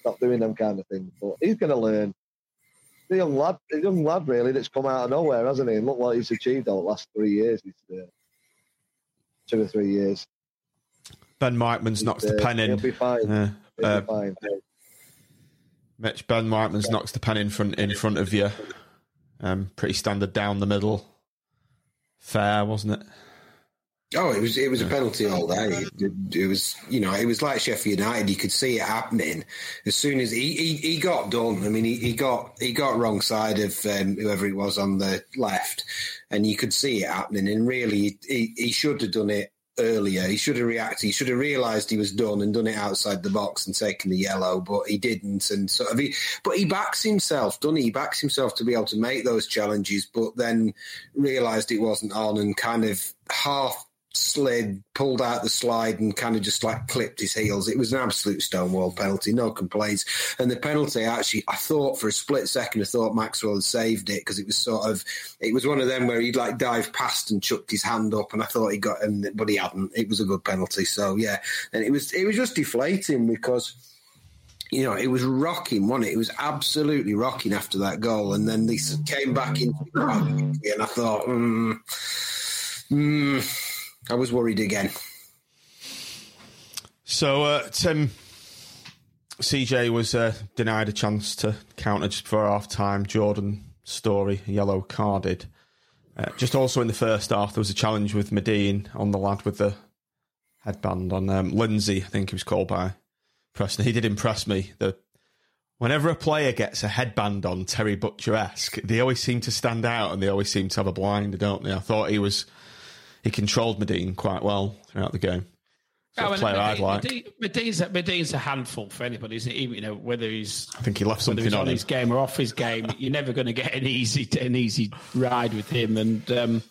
G: stop doing them kind of things. But he's going to learn. The young lad, the young lad, really, that's come out of nowhere, hasn't he? And look what he's achieved over the last three years. He's, uh, two or three years.
E: Ben Whiteman's knocks the
G: uh,
E: pen in.
G: he'll be fine.
E: Uh,
G: He'll
E: uh,
G: be fine.
E: Mitch Ben Whiteman's knocks the pen in front in front of you. Um, pretty standard down the middle. Fair, wasn't it?
H: Oh, it was it was a penalty all day. It, it was you know it was like Sheffield United. You could see it happening as soon as he he, he got done. I mean, he, he got he got wrong side of um, whoever it was on the left, and you could see it happening. And really, he, he should have done it earlier. He should have reacted. He should have realised he was done and done it outside the box and taken the yellow, but he didn't. And sort of he, but he backs himself, doesn't he? He backs himself to be able to make those challenges, but then realised it wasn't on and kind of half slid, pulled out the slide, and kind of just like clipped his heels. It was an absolute stonewall penalty, no complaints. And the penalty, actually, I thought for a split second, I thought Maxwell had saved it because it was sort of, it was one of them where he'd like dive past and chucked his hand up, and I thought he got him, but he hadn't. It was a good penalty. So yeah, and it was it was just deflating because you know, it was rocking, wasn't it? It was absolutely rocking after that goal. And then they came back quickly, and I thought, mm, mm, I was worried again.
E: So, uh, Tim, CJ was uh, denied a chance to counter just before half time. Jordan Storey, yellow carded. Uh, just also in the first half, there was a challenge with Madine on the lad with the headband on um, Lindsay. I think he was called by Preston. He did impress me. The whenever a player gets a headband on Terry Butcher esque, they always seem to stand out and they always seem to have a blinder, don't they? I thought he was he controlled Madine quite well throughout the game. Of player I'd like.
F: Madine's, Madine's a handful for anybody, isn't he? You know, whether he's
E: I think he left something on
F: on
E: him.
F: his game or off his game, you're never going to get an easy an easy ride with him. And um,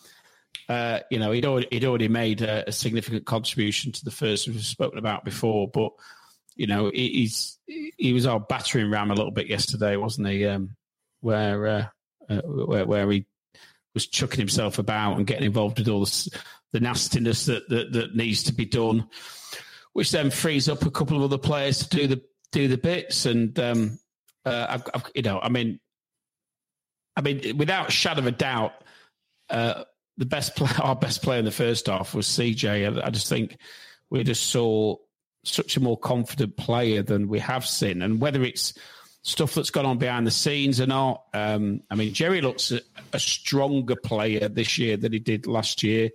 F: uh, you know, he'd already, he'd already made a, a significant contribution to the first we've spoken about before. But you know, he, he's he was our battering ram a little bit yesterday, wasn't he? Um, where, uh, uh, where where he was chucking himself about and getting involved with all the, the nastiness that, that that needs to be done, which then frees up a couple of other players to do the do the bits. And um, uh, I've, I've, you know, I mean, I mean, without shadow of a doubt, uh, the best play, our best player in the first half was CJ. I, I just think we just saw such a more confident player than we have seen, and whether it's stuff that's gone on behind the scenes or not. Um, I mean, Jerry looks a, a stronger player this year than he did last year.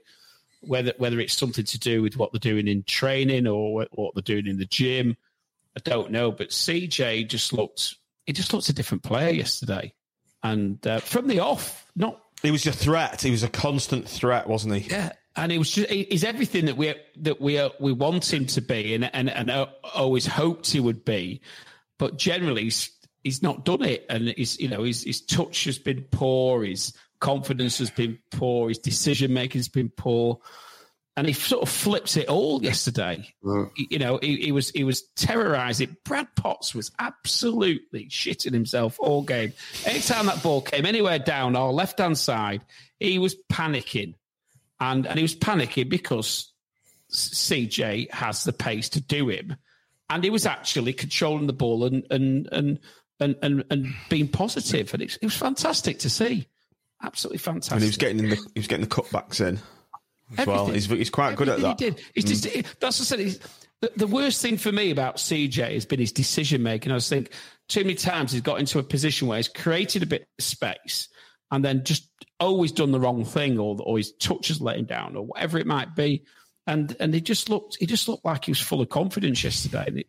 F: Whether whether it's something to do with what they're doing in training or what, they're doing in the gym, I don't know. But CJ just looked he just looked a different player yesterday, and uh, from the off, not
E: He was a threat. He was a constant threat, wasn't he?
F: yeah, and he was just, he- he's everything that we that we uh, we want him to be, and and and uh, always hoped he would be, but generally he's, he's not done it, and he's you know his his touch has been poor, his confidence has been poor, his decision making has been poor, and he sort of flips it all yesterday. Mm. You- You know, he, he was he was terrorising. Brad Potts was absolutely shitting himself all game. Anytime that ball came anywhere down our left hand side, he was panicking. And and he was panicking because CJ has the pace to do him, and he was actually controlling the ball and and and and and, and being positive, and it, it was fantastic to see, absolutely fantastic.
E: And he was getting in the he was getting the cutbacks in as well. He's he's quite good at
F: Everything
E: that. Mm.
F: He did. It's just, that's what I said. He's, the, the worst thing for me about CJ has been his decision making. I just think too many times he's got into a position where he's created a bit of space and then just always done the wrong thing, or or his touch has let him down, or whatever it might be. And and he just looked he just looked like he was full of confidence yesterday. And it,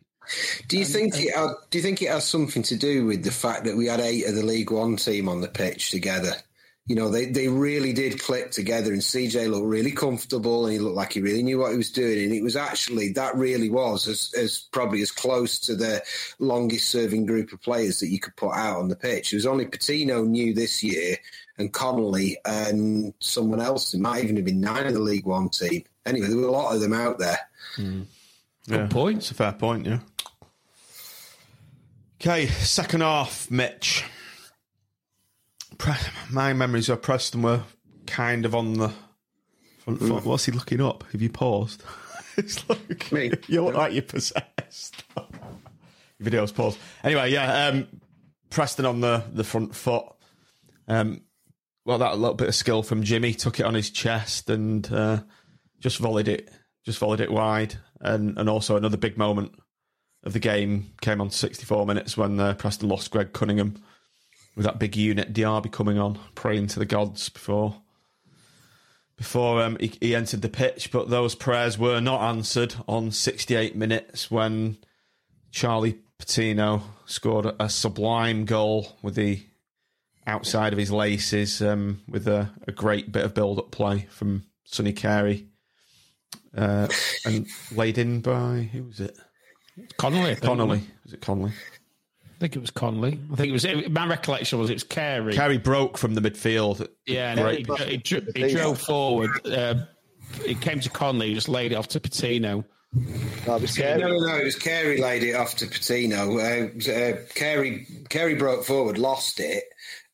H: Do you um, think it? Had, do you think it has something to do with the fact that we had eight of the League One team on the pitch together? You know, they, they really did click together, and CJ looked really comfortable, and he looked like he really knew what he was doing. And it was actually that really was as, as probably as close to the longest serving group of players that you could put out on the pitch. It was only Patino new this year, and Connolly, and someone else. It might even have been nine of the League One team. Anyway, there were a lot of them out there. Hmm.
E: Good
F: point.
E: It's a fair point, yeah. Okay, second half, Mitch. Pre- my memories of Preston were kind of on the front foot. What's he looking up? Have you paused? it's like
H: Me.
E: you look like you're possessed. Your video's paused. Anyway, yeah, um, Preston on the, the front foot. Um, well, that little bit of skill from Jimmy took it on his chest and uh, just volleyed it, just volleyed it wide. And and also another big moment of the game came on 64 minutes when uh, Preston lost Greg Cunningham with that big unit Diaby coming on, praying to the gods before before um, he, he entered the pitch. But those prayers were not answered on 68 minutes when Charlie Patino scored a sublime goal with the outside of his laces um, with a, a great bit of build-up play from Sonny Carey. Uh, and laid in by who was it?
F: Connolly,
E: Connolly. Was it Connolly?
F: I think it was Connolly. I think it was. My recollection was it was Carey.
E: Carey broke from the midfield.
F: Yeah, and he,
E: Great.
F: he, dro- he drove forward. Uh, it came to Connolly, he just laid it off to Patino.
G: That was scary.
H: No, no, no. It was Carey laid it off to Patino. Uh, uh, Carey, Carey broke forward, lost it.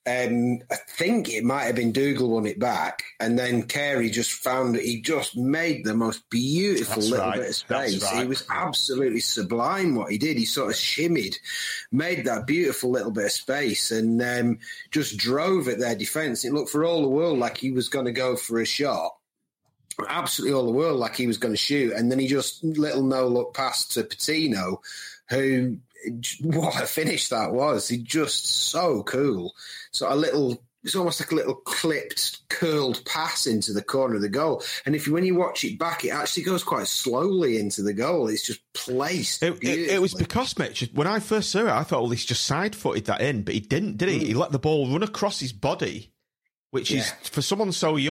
H: Um, I think it might have been Dougall won it back, and then Carey just found that he just made the most beautiful
E: That's
H: little
E: right.
H: bit of space.
E: right.
H: He was absolutely sublime what he did. He sort of shimmied, made that beautiful little bit of space, and um, just drove at their defence. It looked for all the world like he was going to go for a shot absolutely all the world like he was going to shoot, and then he just little no look pass to Patino, who what a finish that was. He just so cool. So a little it's almost like a little clipped, curled pass into the corner of the goal. And if you, when you watch it back, it actually goes quite slowly into the goal. It's just placed.
E: It, it, it was because, Mitch, when I first saw it, I thought, well, he's just side footed that in, but he didn't, did he? Mm. He let the ball run across his body, which yeah. is, for someone so young.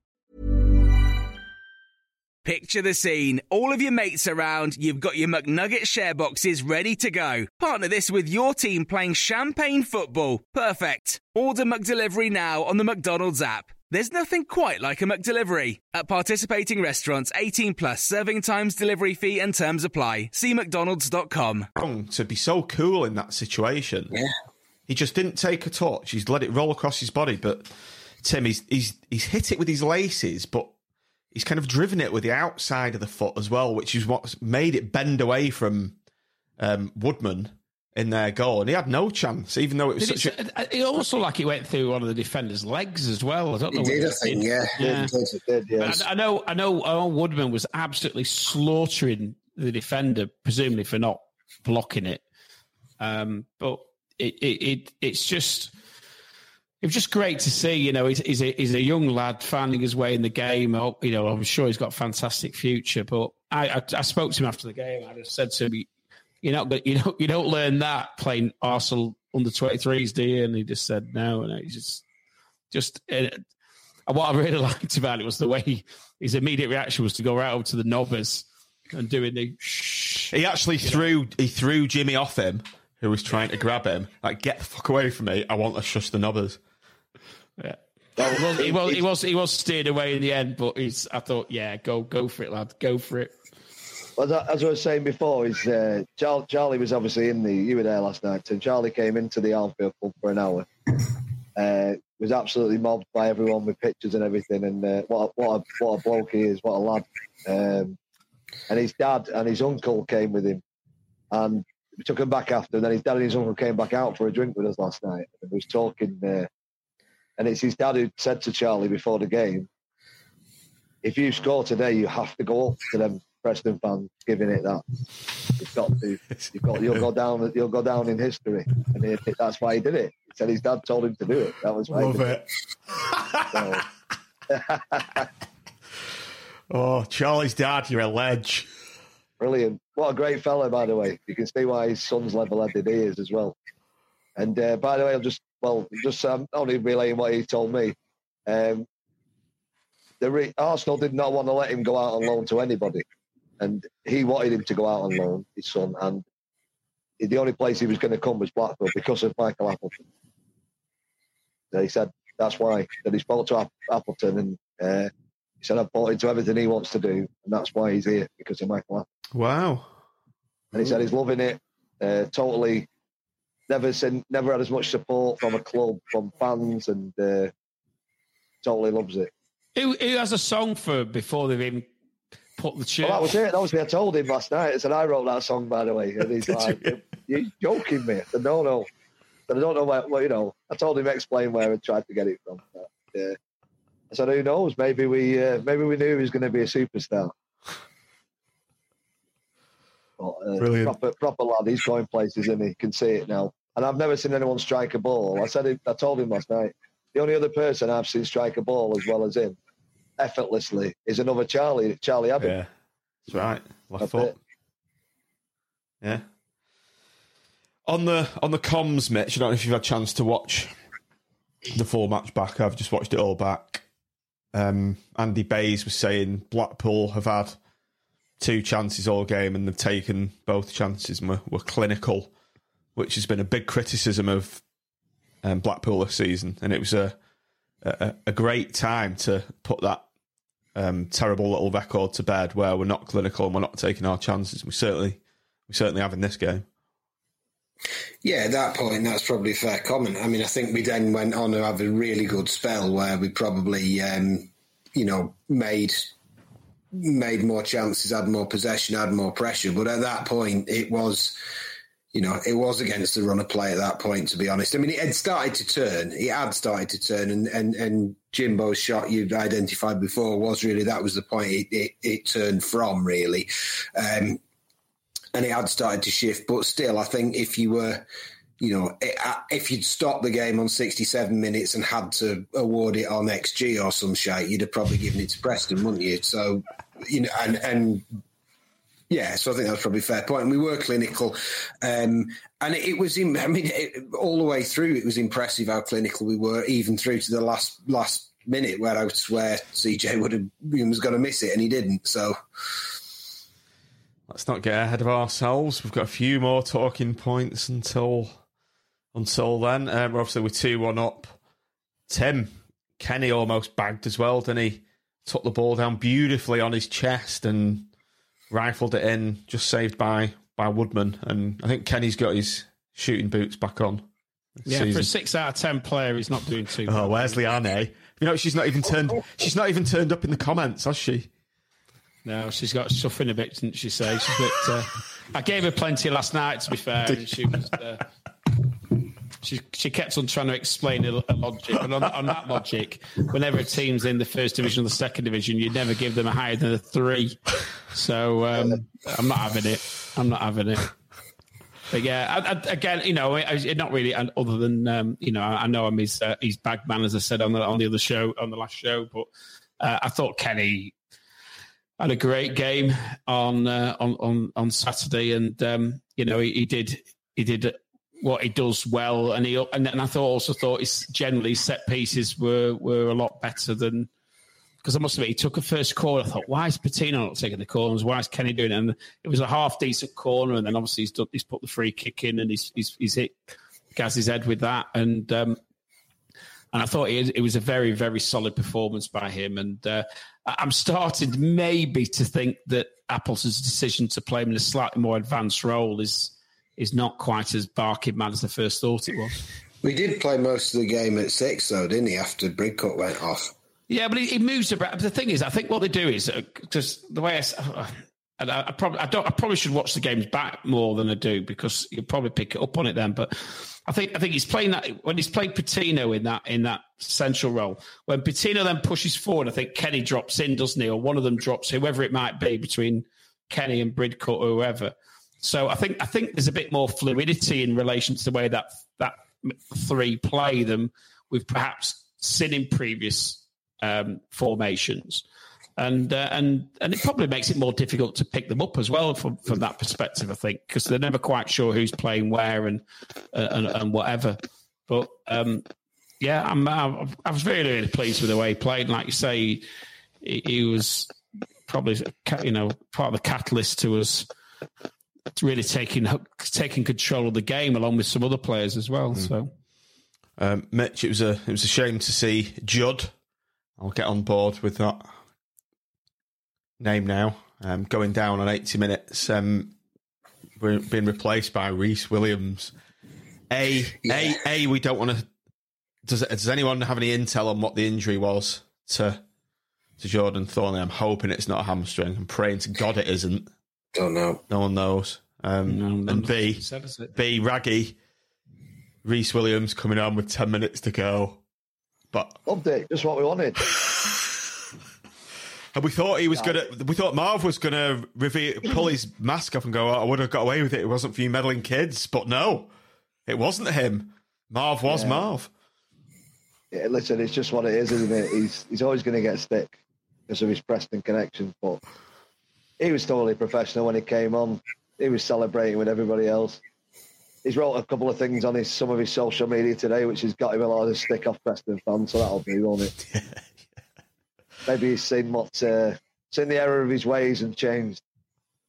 D: Picture the scene. All of your mates around, you've got your McNugget share boxes ready to go. Partner this with your team playing champagne football. Perfect. Order McDelivery now on the McDonald's app. There's nothing quite like a McDelivery. At participating restaurants, 18 plus serving times, delivery fee and terms apply. See mcdonalds.com.
E: To be so cool in that situation.
H: Yeah.
E: He just didn't take a touch. He's let it roll across his body, but Tim, he's he's he's hit it with his laces, but he's kind of driven it with the outside of the foot as well, which is what's made it bend away from um, Woodman in their goal, and he had no chance, even though it was
F: did
E: such
F: it, a. It also like it went through one of the defenders' legs as well. I don't know.
H: He did, I think, yeah.
F: yeah.
G: Did, yes.
F: I, I, know, I know. I know Woodman was absolutely slaughtering the defender, presumably for not blocking it. Um, but it, it, it, it's just it was just great to see. You know, he's, he's, a, he's a young lad finding his way in the game. Oh, you know, I'm sure he's got a fantastic future. But I, I, I spoke to him after the game. I just said to him, "You're not, you don't, you don't learn that playing Arsenal under 23s, do you?" And he just said, "No." And he just, just. Uh, what I really liked about it was the way he, his immediate reaction was to go right over to the knobbers and doing the. Shh,
E: he actually threw know. he threw Jimmy off him, who was trying to grab him. Like, get the fuck away from me! I want to shush the knobbers.
F: Yeah. Well, he was he was he was steered away in the end, but he's. I thought, yeah, go go for it, lad, go for it.
G: Well, as I was saying before, is uh, Charlie, Charlie was obviously in the. You were there last night, and Charlie came into the Armfield Club for an hour. Uh, was absolutely mobbed by everyone with pictures and everything, and uh, what a, what a, what a bloke he is, what a lad. Um, and his dad and his uncle came with him, and we took him back after. And then his dad and his uncle came back out for a drink with us last night, and we was talking. Uh, and it's his dad who said to Charlie before the game, if you score today, you have to go up to them Preston fans giving it that. You've got to. You've got. You'll go down. You'll go down in history, and he, that's why he did it. He said his dad told him to do it. That was why.
E: Love it. it. oh, Charlie's dad, you're a ledge.
G: Brilliant. What a great fellow, by the way. You can see why his son's level-headed he is as well. And uh, by the way, I'll just well, just um, only relaying what he told me. Um, the re- Arsenal did not want to let him go out on loan to anybody, and he wanted him to go out on loan, his son, and the only place he was going to come was Blackpool because of Michael Appleton. So he said that's why that he spoke to Appleton and uh, he said I've bought into everything he wants to do, and that's why he's here because of Michael Appleton.
E: Wow!
G: And he said he's loving it, uh, totally never seen, never had as much support from a club, from fans, and uh, totally loves it.
F: Who, who has a song for before they've even put the tune?
G: Well, that was it. That was me. I told him last night. I said I wrote that song, by the way. And he's like, "You're joking me?" I said, "No, no." But I don't know where. Well, you know, I told him explain where I tried to get it from. But, yeah. I said, "Who knows? Maybe we, uh, maybe we knew he was going to be a superstar." But, uh,
E: Brilliant.
G: Proper, proper lad. He's going places, and he can see it now and I've never seen anyone strike a ball. I said it, I told him last night. The only other person I've seen strike a ball as well as him, effortlessly, is another Charlie, Charlie Abbott.
E: Yeah, that's right. Left that's foot. It. Yeah. On the on the comms, Mitch. I don't know if you've had a chance to watch the full match back. I've just watched it all back. Um, Andy Bays was saying Blackpool have had two chances all game and they've taken both chances and were, were clinical which has been a big criticism of um, Blackpool this season, and it was a, a, a great time to put that um, terrible little record to bed, where we're not clinical and we're not taking our chances. We certainly we certainly have in this game.
H: Yeah, at that point, that's probably a fair comment. I mean, I think we then went on to have a really good spell where we probably, um, you know, made made more chances, had more possession, had more pressure. But at that point, it was, you know, it was against the run of play at that point. To be honest, I mean, it had started to turn. It had started to turn, and and and Jimbo's shot you identified before was really that was the point it it, it turned from really. Um, and it had started to shift. But still, I think if you were, you know, if you'd stopped the game on 67 minutes and had to award it on XG or some shit, you'd have probably given it to Preston, wouldn't you? So, you know, and, and yeah, so I think that's probably a fair point. And we were clinical. Um, and it, was, in, I mean, it, all the way through, it was impressive how clinical we were, even through to the last last minute where I swear CJ would have was going to miss it and he didn't. So,
E: let's not get ahead of ourselves. We've got a few more talking points until until then. Um, obviously, we're two one up. Tim Kenny almost bagged as well, didn't he? Took the ball down beautifully on his chest and rifled it in, just saved by by Woodman. And I think Kenny's got his shooting boots back on.
F: Yeah, season. for a six out of ten player, he's not doing too.
E: Oh, where's Liane? You know, she's not even turned. She's not even turned up in the comments, has she?
F: No, she's got suffering in a bit, didn't she say? She's a bit, uh, I gave her plenty last night, to be fair, and she was. Uh, she, she kept on trying to explain a, logic, and on, on, that logic, whenever a team's in the first division or the second division, you never give them a higher than a three. So um, I'm not having it. I'm not having it. But yeah, I, I, again, you know, I, not really. And Other than um, you know, I, know I'm his uh, his bag man, as I said on the on the other show on the last show. But uh, I thought Kenny had a great game on uh, on, on on Saturday, and um, you know he, he, did he did what he does well, and he and, and I thought also thought his generally set pieces were were a lot better than because I must admit he took a first corner. I thought, why is Patino not taking the corners? Why is Kenny doing it? And it was a half decent corner, and then obviously he's done, he's put the free kick in, and he's he's, he's hit Gaz's head with that, and um, and I thought it, it was a very very solid performance by him, and uh, I'm starting maybe to think that Apple's decision to play him in a slightly more advanced role is is not quite as barking mad as I first thought it was.
H: We did play most of the game at six, though, didn't he? After Bridcut went off.
F: Yeah, but he, moves about. The thing is, I think what they do is because uh, the way I, and I, I, probably I don't I probably should watch the games back more than I do because you'll probably pick it up on it then. But I think I think he's playing that when he's played Patino in that in that central role. When Patino then pushes forward, I think Kenny drops in, doesn't he? Or one of them drops, whoever it might be between Kenny and Bridcut or whoever. So I think I think there's a bit more fluidity in relation to the way that that three play them we've perhaps seen in previous um, formations and uh, and and it probably makes it more difficult to pick them up as well from from that perspective. I think because they're never quite sure who's playing where and uh, and, and, whatever. But um, yeah, I'm, I, I was really really pleased with the way he played. Like you say, he, he was probably you know part of the catalyst to us really taking taking control of the game along with some other players as well. Mm. So.
E: Um, Mitch, it was a it was a shame to see Judd. I'll get on board with that name now, um, going down on 80 minutes, um, being replaced by Rhys Williams. A, yeah. A, A, we don't want to. Does, does anyone have any intel on what the injury was to to Jordan Thorniley? I'm hoping it's not a hamstring. I'm praying to God it isn't.
H: Don't know.
E: No one knows. Um, no, and B, B, Raggy, Rhys Williams coming on with 10 minutes to go. But
G: Loved it. Just what we wanted.
E: And we thought he was gonna. We thought Marv was gonna reveal, pull his mask off and go. Oh, I would have got away with it. It wasn't for you meddling kids. But no, it wasn't him. Marv was yeah. Marv.
G: Yeah, listen, it's just what it is, isn't it? He's he's always going to get stick because of his Preston connection. But he was totally professional when he came on. He was celebrating with everybody else. He's wrote a couple of things on his some of his social media today, which has got him a lot of stick off Preston fans. So that'll be, won't it? maybe he's seen what uh, seen the error of his ways and changed.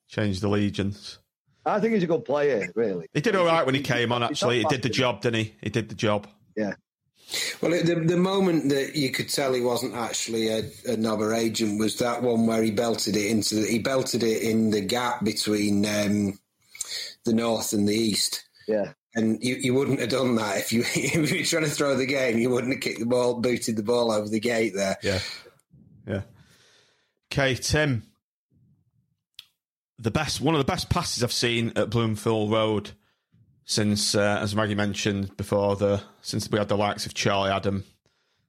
E: Changed allegiance.
G: I think he's a good player, really.
E: He did all right when he came on. Actually, he did the job, didn't he? He did the job.
G: Yeah.
H: Well, the, the moment that you could tell he wasn't actually a, a knobber agent was that one where he belted it into the, he belted it in the gap between um, the north and the east.
G: Yeah.
H: And you, you wouldn't have done that if you if you were trying to throw the game. You wouldn't have kicked the ball, booted the ball over the gate there.
E: Yeah, yeah. Okay, Tim. The best, one of the best passes I've seen at Bloomfield Road since, uh, as Maggie mentioned before, the since we had the likes of Charlie Adam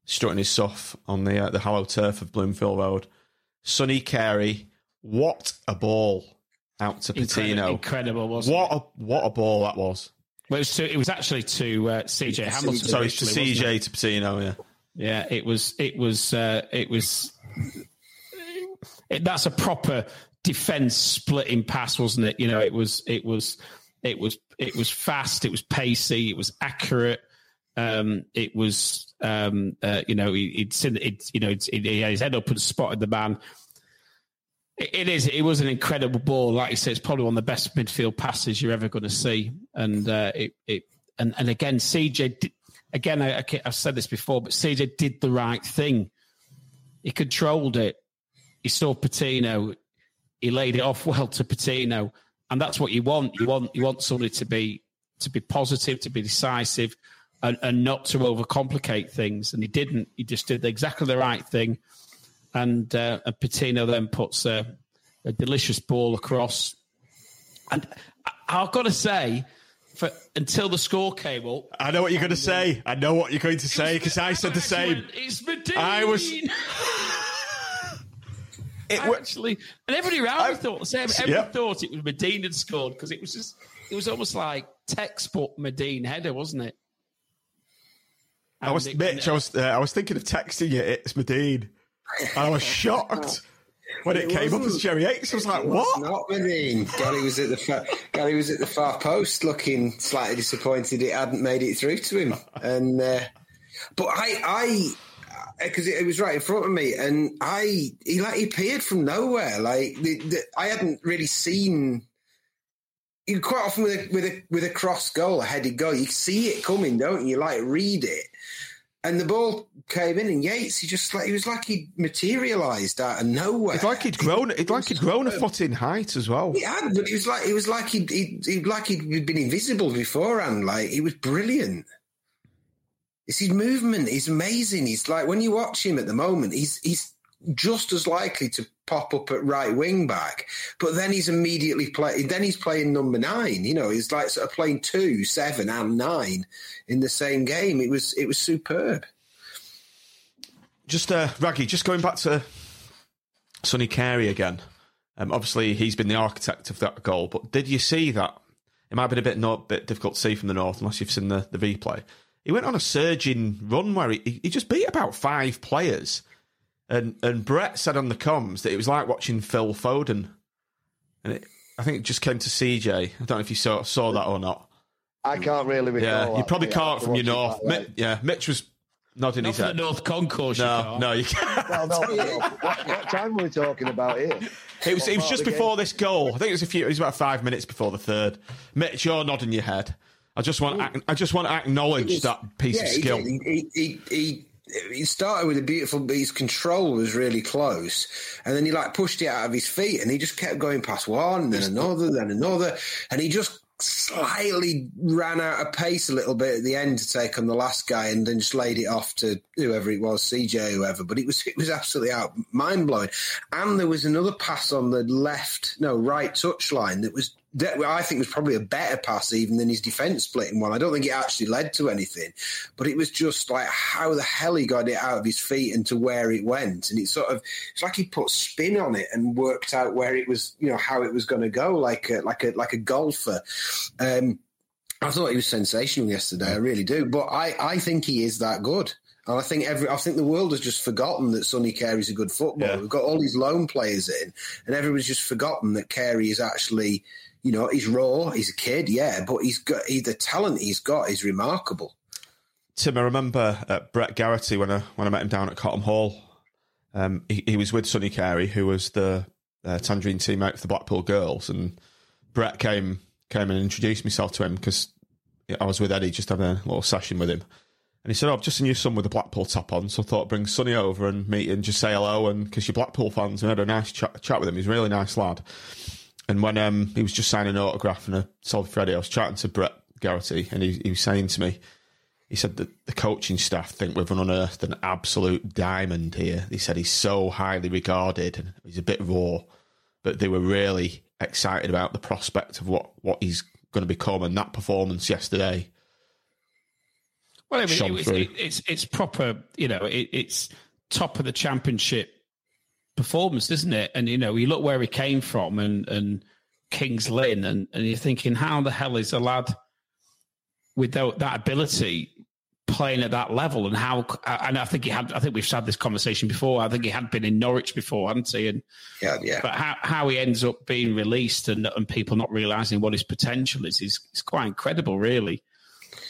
E: strutting his stuff on the uh, the hollow turf of Bloomfield Road. Sonny Carey, what a ball out to Patino!
F: Incredible, incredible wasn't
E: what
F: it?
E: a what a ball that was.
F: Well, it was, to, it was actually to uh, CJ Hamilton.
E: Sorry, to
F: wasn't
E: CJ to Patino. Yeah,
F: Yeah, it was. It was. Uh, it was. It, that's a proper defense splitting pass, wasn't it? You know, it was. It was. It was. It was fast. It was pacey. It was accurate. Um, it was. Um, uh, you know, he, seen. It, you know, he had his head up and spotted the man. It, it is. It was an incredible ball. Like you said, it's probably one of the best midfield passes you're ever going to see. And uh, it. It. And and again, CJ. Did, again, I, I, I've said this before, but CJ did the right thing. He controlled it. He saw Patino. He laid it off well to Patino, and that's what you want. You want you want somebody to be to be positive, to be decisive, and, and not to overcomplicate things. And he didn't. He just did exactly the right thing. And, uh, and Patino then puts a, a delicious ball across. And I've got to say, for until the score came up,
E: I know what you're going to say. I know what you're going to say because I said the same.
F: It's Madine.
E: I was. It
F: I
E: wa-
F: actually, and everybody around me thought the same. Everybody
E: Yeah.
F: thought it was Madine had scored because it was just, it was almost like textbook Madine header, wasn't it?
E: I was
F: it-
E: Mitch. I was. Uh, I was thinking of texting you. It's Madine. And I was shocked when it,
H: It
E: came up as. Jerry Yates. I was like,
H: It
E: "What?"
H: Not Madine. Gary was at the far, Gary was at the far post, looking slightly disappointed it hadn't made it through to him. And uh, but I, I, Uh, because it, it was right in front of me, and I, he like he appeared from nowhere. Like the, the, I hadn't really seen. You quite often with a with a with a cross goal, a headed goal, you see it coming, don't you? Like read it. And the ball came in, and Yates, he just like he was like he materialised out of nowhere.
E: It's like he'd grown. It's like he'd grown a foot in height as well.
H: He had, but it was like it was like he'd, he'd, he'd like he'd been invisible beforehand. Like he was brilliant. It's his movement. He's amazing. He's like when you watch him at the moment, he's he's just as likely to pop up at right wing back, but then he's immediately playing. Then he's playing number nine. You know, he's like sort of playing two, seven, and nine in the same game. It was it was superb.
E: Just uh, Raggy, just going back to Sonny Carey again. Um, obviously, he's been the architect of that goal. But did you see that? It might have been a bit not bit difficult to see from the north, unless you've seen the, the replay. He went on a surging run where he, he just beat about five players, and and Brett said on the comms that it was like watching Phil Foden, and it, I think it just came to CJ. I don't know if you saw saw that or not.
G: I can't really recall.
E: Yeah, you probably
G: Yeah,
E: can't from your north.
G: that,
E: Mi- yeah, Mitch was nodding
F: Not
E: his
F: for the
E: head.
F: North Concourse. you
E: No,
F: can't.
E: no, you can't.
G: Well, no, no, what, what time were we talking about here?
E: It was,
G: What
E: it was just before
G: game?
E: this goal. I think it was a few. It was about five minutes before the third. Mitch, you're nodding your head. I just want. I just want to acknowledge that piece of skill.
H: He, he, he, he started with a beautiful, but his control was really close, and then he like pushed it out of his feet, and he just kept going past one, then another, then another, and he just slightly ran out of pace a little bit at the end to take on the last guy, and then just laid it off to whoever it was, CJ, whoever. But it was it was absolutely out mind blowing. And there was another pass on the left, no right touch line that was I think was probably a better pass even than his defence splitting one. I don't think it actually led to anything, but it was just like how the hell he got it out of his feet and to where it went, and it sort of it's like he put spin on it and worked out where it was, you know, how it was going to go, like a, like a like a golfer. Um, I thought he was sensational yesterday. I really do, but I I think he is that good. And I think every, I think the world has just forgotten that Sonny Carey's a good footballer.
E: Yeah.
H: We've got all these lone players in, and everyone's just forgotten that Carey is actually, you know, he's raw, he's a kid, yeah, but he's got he, the talent he's got is remarkable.
E: Tim, I remember uh, Brett Garrity when I when I met him down at Cotton Hall. Um, he, he was with Sonny Carey, who was the uh, Tangerine teammate for the Blackpool Girls, and Brett came came and introduced myself to him because I was with Eddie, just having a little session with him. And he said, oh, I've just seen your son with the Blackpool top on, so I thought I'd bring Sonny over and meet and just say hello. And because you're Blackpool fans, and had a nice chat, chat with him. He's a really nice lad. And when um, he was just signing an autograph and a Solid Freddie, I was chatting to Brett Garrity, and he, he was saying to me, he said that the coaching staff think we've unearthed an absolute diamond here. He said he's so highly regarded and he's a bit raw, but they were really excited about the prospect of what, what he's going to become. And that performance yesterday.
F: Well, I mean, it was, it, it's it's proper, you know, it, it's top of the championship performance, isn't it? And you know, you look where he came from, and and Kings Lynn, and, and you're thinking, how the hell is a lad with that, that ability playing at that level? And how? And I think he had. I think we've had this conversation before. I think he had been in Norwich before, hadn't he? And
H: yeah, yeah.
F: But how, how he ends up being released and and people not realizing what his potential is is, is quite incredible, really.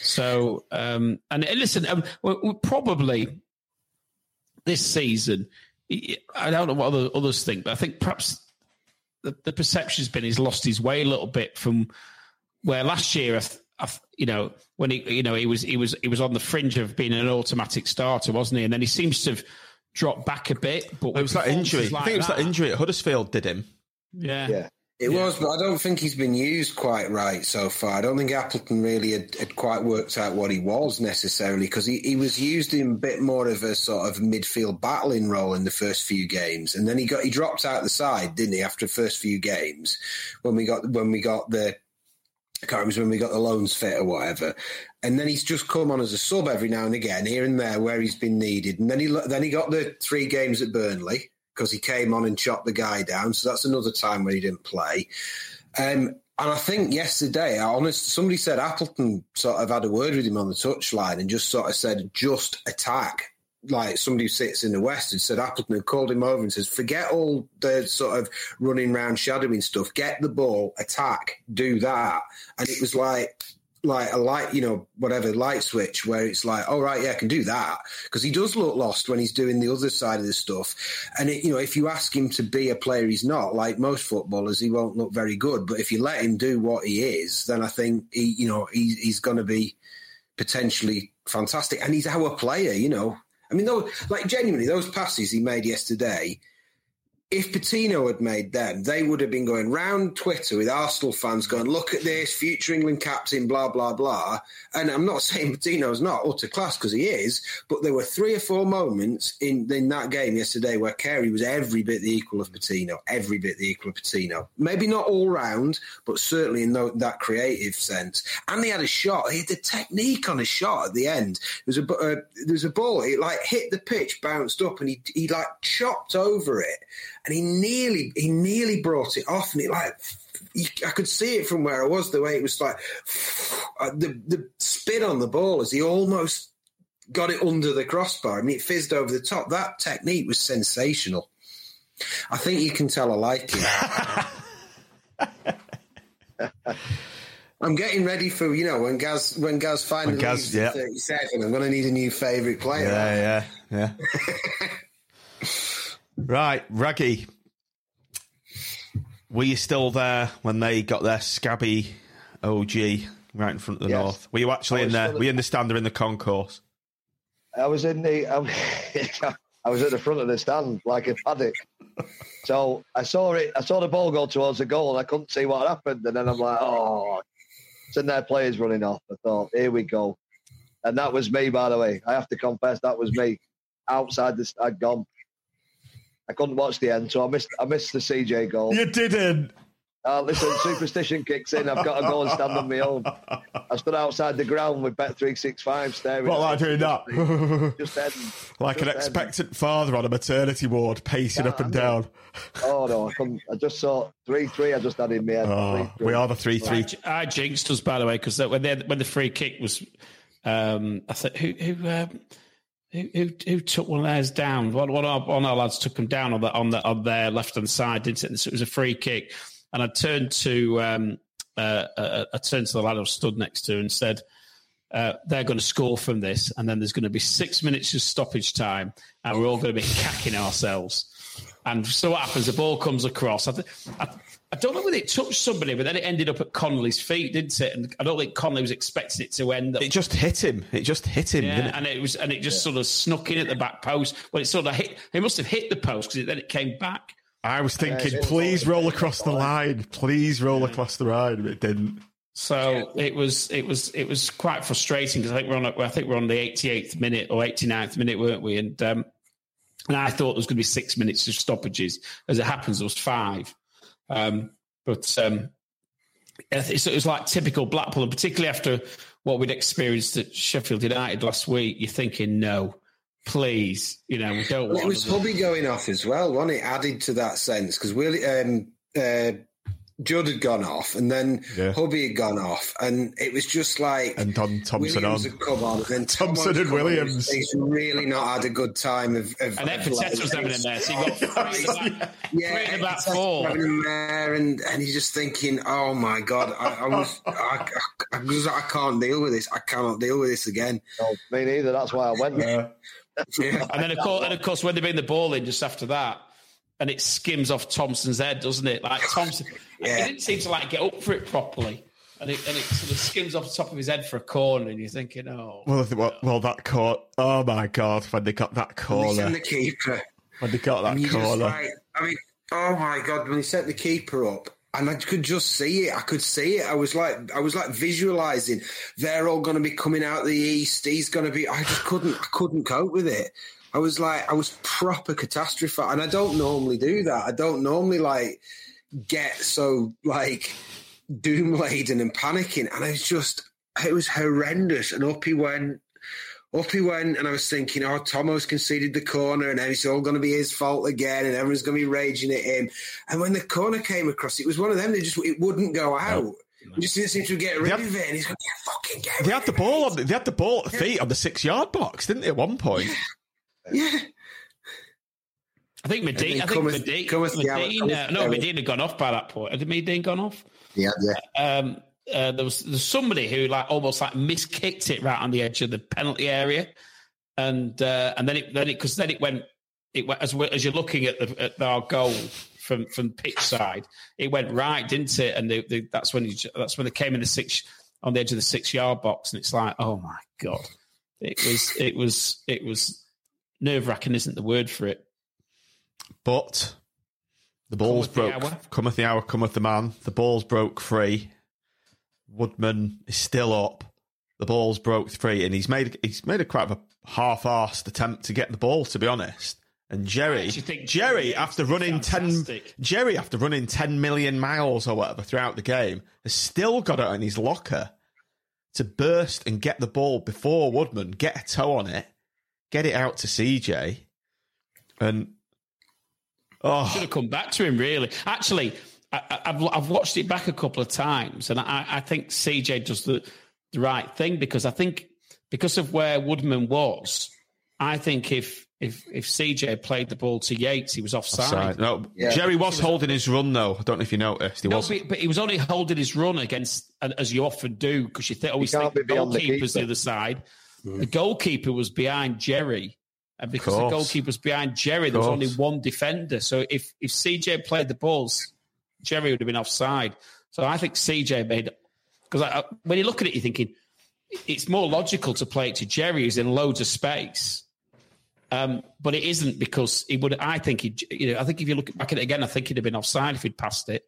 F: So, um, and listen, um, we're, we're probably this season. I don't know what other, others think, but I think perhaps the, the perception's been he's lost his way a little bit from where last year, I, I, you know, when he, you know, he was he was he was on the fringe of being an automatic starter, wasn't he? And then he seems to have dropped back a bit. But
E: it was that injury. Like I think it was that, that injury at Huddersfield did him.
F: Yeah.
G: Yeah.
H: It yeah. was, but I don't think he's been used quite right so far. I don't think Appleton really had, had quite worked out what he was necessarily because he, he was used in a bit more of a sort of midfield battling role in the first few games, and then he got he dropped out the side, didn't he? After the first few games, when we got when we got the I can't remember when we got the loans fit or whatever. And then he's just come on as a sub every now and again, here and there, where he's been needed. And then he then he got the three games at Burnley, because he came on and chopped the guy down. So that's another time when he didn't play. Um, and I think yesterday, I honest, somebody said Appleton sort of had a word with him on the touchline and just sort of said, just attack. Like somebody who sits in the West and said Appleton called him over and says, forget all the sort of running around shadowing stuff, get the ball, attack, do that. And it was like, like a light, you know, whatever light switch where it's like, oh right, yeah, I can do that because he does look lost when he's doing the other side of the stuff. And it, you know, if you ask him to be a player, he's not like most footballers. He won't look very good. But if you let him do what he is, then I think he, you know, he, he's going to be potentially fantastic. And he's our player, you know. I mean, though, like genuinely, those passes he made yesterday if Patino had made them, they would have been going round Twitter with Arsenal fans going, look at this, future England captain, blah, blah, blah. And I'm not saying Patino's not utter class because he is, but there were three or four moments in, in that game yesterday where Carey was every bit the equal of Patino, every bit the equal of Patino. Maybe not all round, but certainly in that creative sense. And he had a shot. He had the technique on a shot at the end. There was a, uh, there was a ball, it like hit the pitch, bounced up, and he, he like chopped over it and he nearly he nearly brought it off, and it like I could see it from where I was. The way it was like uh, the the spin on the ball as he almost got it under the crossbar. I mean, it fizzed over the top. That technique was sensational. I think you can tell I like it. I'm getting ready for you know when Gaz when Gaz finally when Gaz, yeah. 37. I'm going to need a new favourite player.
E: Yeah, yeah, yeah. Right, Raggy. Were you still there when they got their scabby OG right in front of the yes. North? Were you actually in there? Were you in the stand or in the concourse?
G: I was in the. I, I was at the front of the stand like a paddock. So I saw it. I saw the ball go towards the goal, and I couldn't see what happened. And then I'm like, oh, sitting there, players running off. I thought, here we go. And that was me, by the way. I have to confess, that was me outside the. I'd gone. I couldn't watch the end, so I missed I missed the CJ goal.
E: You didn't.
G: Uh, listen, superstition kicks in. I've got to go and stand on my own. I stood outside the ground with Bet three six five staring.
E: What like doing that?
G: Just heading.
E: Like
G: just
E: an expectant father on a maternity ward, pacing up and down.
G: Oh no, I couldn't. I just saw three three. I just had in my head.
E: Oh, three, three. We are the three three.
F: I, I jinxed us by the way because when when the free kick was, um, I thought who who. Um, who, who, who, took one of theirs down? One, one, of our, one of our lads took them down on the on the on their left hand side, didn't it? So it was a free kick, and I turned to um, uh, uh, I turned to the lad I was stood next to and said, uh, "They're going to score from this, and then there's going to be six minutes of stoppage time, and we're all going to be cacking ourselves." And so what happens? The ball comes across. I, th- I, I don't know whether it touched somebody, but then it ended up at Connolly's feet, didn't it? And I don't think Connolly was expecting it to end. Up.
E: It just hit him. It just hit him.
F: Yeah,
E: it?
F: and it was, and it just yeah. sort of snuck in at the back post. Well, it sort of hit. It must have hit the post because then it came back.
E: I was thinking, yeah, please roll across the line. Please roll across the line. But it didn't.
F: So it was it was it was quite frustrating because I think we're on I think we're on the 88th minute or 89th minute, weren't we? And um, and I thought there was going to be six minutes of stoppages. As it happens, there was five. Um, but um, it was like typical Blackpool, and particularly after what we'd experienced at Sheffield United last week, you're thinking, no, please, you know, we don't.
H: Well, it was Hubby going off as well, wasn't it? Added to that sense because Willie, um, uh, Judd had gone off, and then yeah. Hubby had gone off, and it was just like
E: and Tom Thompson
H: Williams
E: on.
H: Had come on, and then
E: Thompson and Williams.
H: He's really not had a good time. Of, of
F: and then Patet was having in there. So got three, yeah, about four.
H: Having there, and and he's just thinking, "Oh my god, I, I was, I, I, I, can't deal with this. I cannot deal with this again."
G: Oh, me neither. That's why I went there.
F: yeah. And then of course, and of course, when they bring the ball in just after that and it skims off Thompson's head, doesn't it? Like Thompson, yeah. he didn't seem to like get up for it properly. And it, and it sort of skims off the top of his head for a corner, and you're thinking, oh.
E: Well, well, well that corner. Oh my god, when they got that corner,
H: the keeper.
E: When they got that corner,
H: like, I mean, oh my god, when he set the keeper up, and I could just see it. I could see it. I was like, I was like visualizing. They're all going to be coming out the east. He's going to be. I just couldn't. I couldn't cope with it. I was like, I was proper catastrophe, and I don't normally do that. I don't normally like get so like doom laden and panicking, and I was just, it was horrendous. And up he went, up he went, and I was thinking, oh, Tomo's conceded the corner, and it's all going to be his fault again, and everyone's going to be raging at him. And when the corner came across, it was one of them. They just it wouldn't go out. No. He just didn't seem to get rid had, of it, and he's going, yeah, fucking get
E: They had the ball on. The, they had the ball at feet on the six yard box, didn't they? At one point. Yeah.
H: Yeah.
F: I think Medina. I think
H: cometh,
F: Medina.
H: Cometh
F: Medina no, Medina had gone off by that point. Had Medina gone off?
H: Yeah, yeah.
F: Um, uh, there was there's somebody who like almost like miskicked it right on the edge of the penalty area, and uh, and then it then it because then it went it went as as you're looking at the at our goal from from pitch side, it went right, didn't it? And they, they, that's when you, that's when they came in the six on the edge of the six yard box, and it's like, oh my god, it was it was it was nerve wracking isn't the word for it.
E: But the balls cometh broke. The cometh the hour, cometh the man. The balls broke free. Woodman is still up. The ball's broke free, and he's made he's made a quite of a half-assed attempt to get the ball. To be honest, and Jerry, Jerry, after running fantastic. ten, Jerry after running ten million miles or whatever throughout the game, has still got it in his locker to burst and get the ball before Woodman get a toe on it get it out to CJ, and oh,
F: should have come back to him. Really, actually, I, have I've watched it back a couple of times, and I, I think CJ does the the right thing because I think because of where Woodman was, I think if if if CJ played the ball to Yates, he was offside. offside.
E: No, yeah. Jerry was, was holding his run though. I don't know if you noticed. He
F: no,
E: was,
F: but, but, he was only holding his run against, as you often do, because you think always think the goalkeeper's the, the other side. Mm. The goalkeeper was behind Jerry. And because the goalkeeper was behind Jerry, there was only one defender. So if, if CJ played the balls, Jerry would have been offside. So I think CJ made because when you look at it, you're thinking it's more logical to play it to Jerry, who's in loads of space. Um, but it isn't because he would. I think he. You know, I think if you look back at it again, I think he'd have been offside if he'd passed it.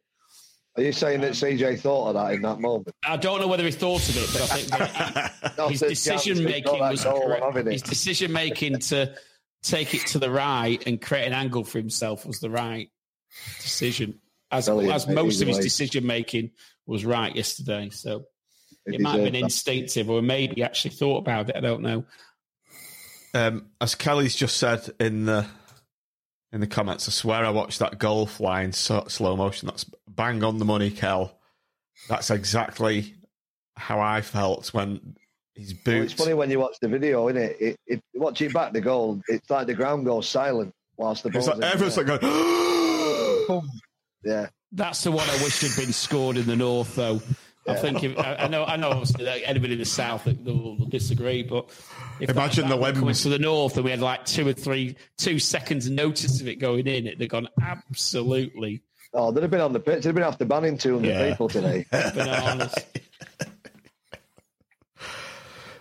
G: Are you saying that CJ thought of that in that moment?
F: I don't know whether he thought of it, but I think his decision making was correct. His decision making to take it to the right and create an angle for himself was the right decision. As, as most of his decision making was right yesterday. So it might have been instinctive or maybe he actually thought about it. I don't know.
E: Um, as Kelly's just said in the in the comments. I swear I watched that goal fly in so, slow motion. That's bang on the money, Kel. That's exactly how I felt when his boots. Well,
G: it's funny when you watch the video, isn't it? it, it watching back the goal, it's like the ground goes silent whilst the ball's
E: like, everyone's like going, oh.
G: yeah.
F: That's the one I wish had been scored in the north, though. I think if, I, I, know, I know. Obviously, anybody in the south will, will disagree, but
E: imagine
F: that,
E: that the
F: limbs to the north, and we had like two or three, two seconds notice of it going in. It they've gone absolutely.
G: Oh, they'd have been on the pitch. They'd have been after banning two hundred yeah. people today.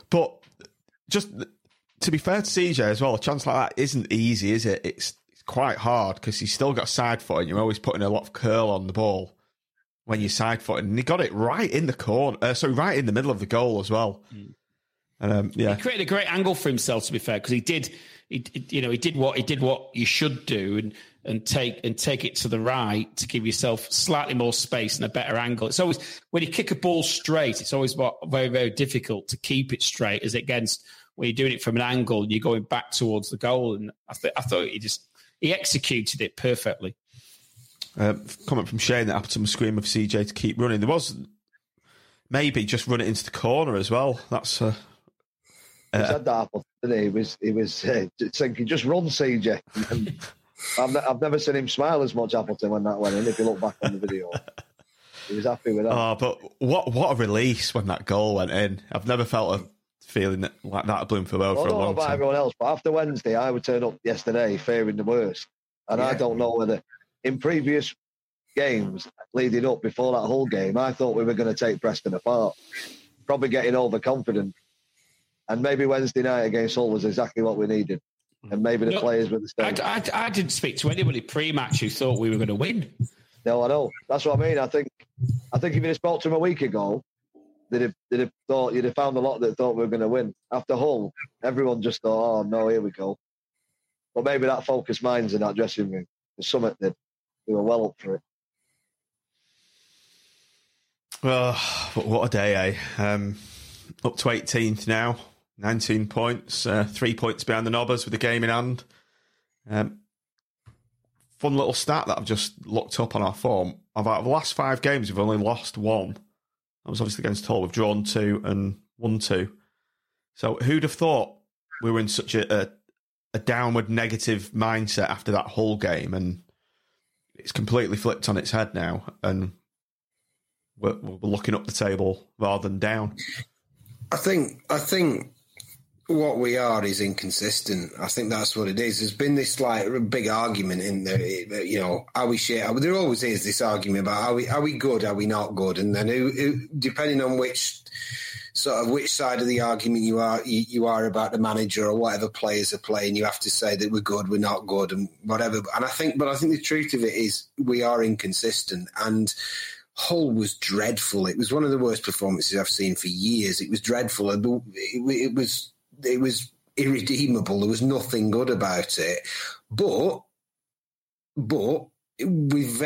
E: but just to be fair to CJ as well, a chance like that isn't easy, is it? It's, it's quite hard because he's still got side foot, and you're always putting a lot of curl on the ball when you side footed, and he got it right in the corner. Uh, sorry, right in the middle of the goal as well.
F: Mm.
E: And, um, yeah,
F: He created a great angle for himself, to be fair, because he did, he, you know, he did what he did what you should do, and and take and take it to the right to give yourself slightly more space and a better angle. It's always when you kick a ball straight, it's always what, very very difficult to keep it straight as against when you're doing it from an angle and you're going back towards the goal. And I, th- I thought he just he executed it perfectly.
E: Uh, comment from Shane that Appleton was screaming for CJ to keep running. There was maybe just run it into the corner as well. That's uh,
G: he said that Appleton, didn't he? He was he was uh, thinking just run CJ. I've, ne- I've never seen him smile as much Appleton when that went in. If you look back on the video, he was happy with that.
E: Oh, but what what a release when that goal went in. I've never felt a feeling that, like that at Bloomfield Road
G: I
E: for a
G: don't know
E: long
G: about
E: time.
G: everyone else, but after Wednesday, I would turn up yesterday fearing the worst. And I don't know whether in previous games leading up before that whole game, I thought we were going to take Preston apart. Probably getting overconfident. And maybe Wednesday night against Hull was exactly what we needed. Mm. And maybe the
F: No,
G: players were the same.
F: I, I, I didn't speak to anybody pre-match who thought we were going to win.
G: No, I know. That's what I mean. I think I think if you'd have spoke to him a week ago, they'd have, they'd have thought you'd have found a lot that thought we were going to win. After Hull, everyone just thought, "Oh no, here we go." But maybe that focused minds in that dressing room. The summit did. They were well up for it.
E: Oh, but what a day, eh? Um, up to 18th now, 19 points, uh, three points behind the Nobbers with the game in hand. Um, fun little stat that I've just looked up on our form. Of our last five games, we've only lost one. That was obviously against Hull. We've drawn two and won two. So who'd have thought we were in such a, a, a downward negative mindset after that whole game? And it's completely flipped on its head now. And we're, we're looking up the table rather than down.
H: I think I think what we are is inconsistent. I think that's what it is. There's been this like big argument in the you know are we shit? There always is this argument about are we are we good? Are we not good? And then who, who, depending on which sort of which side of the argument you are you, you are about the manager or whatever players are playing, you have to say that we're good, we're not good, and whatever. And I think, but I think the truth of it is we are inconsistent and. Hull was dreadful. It was one of the worst performances I've seen for years. It was dreadful. It, it was it was irredeemable. There was nothing good about it. But but with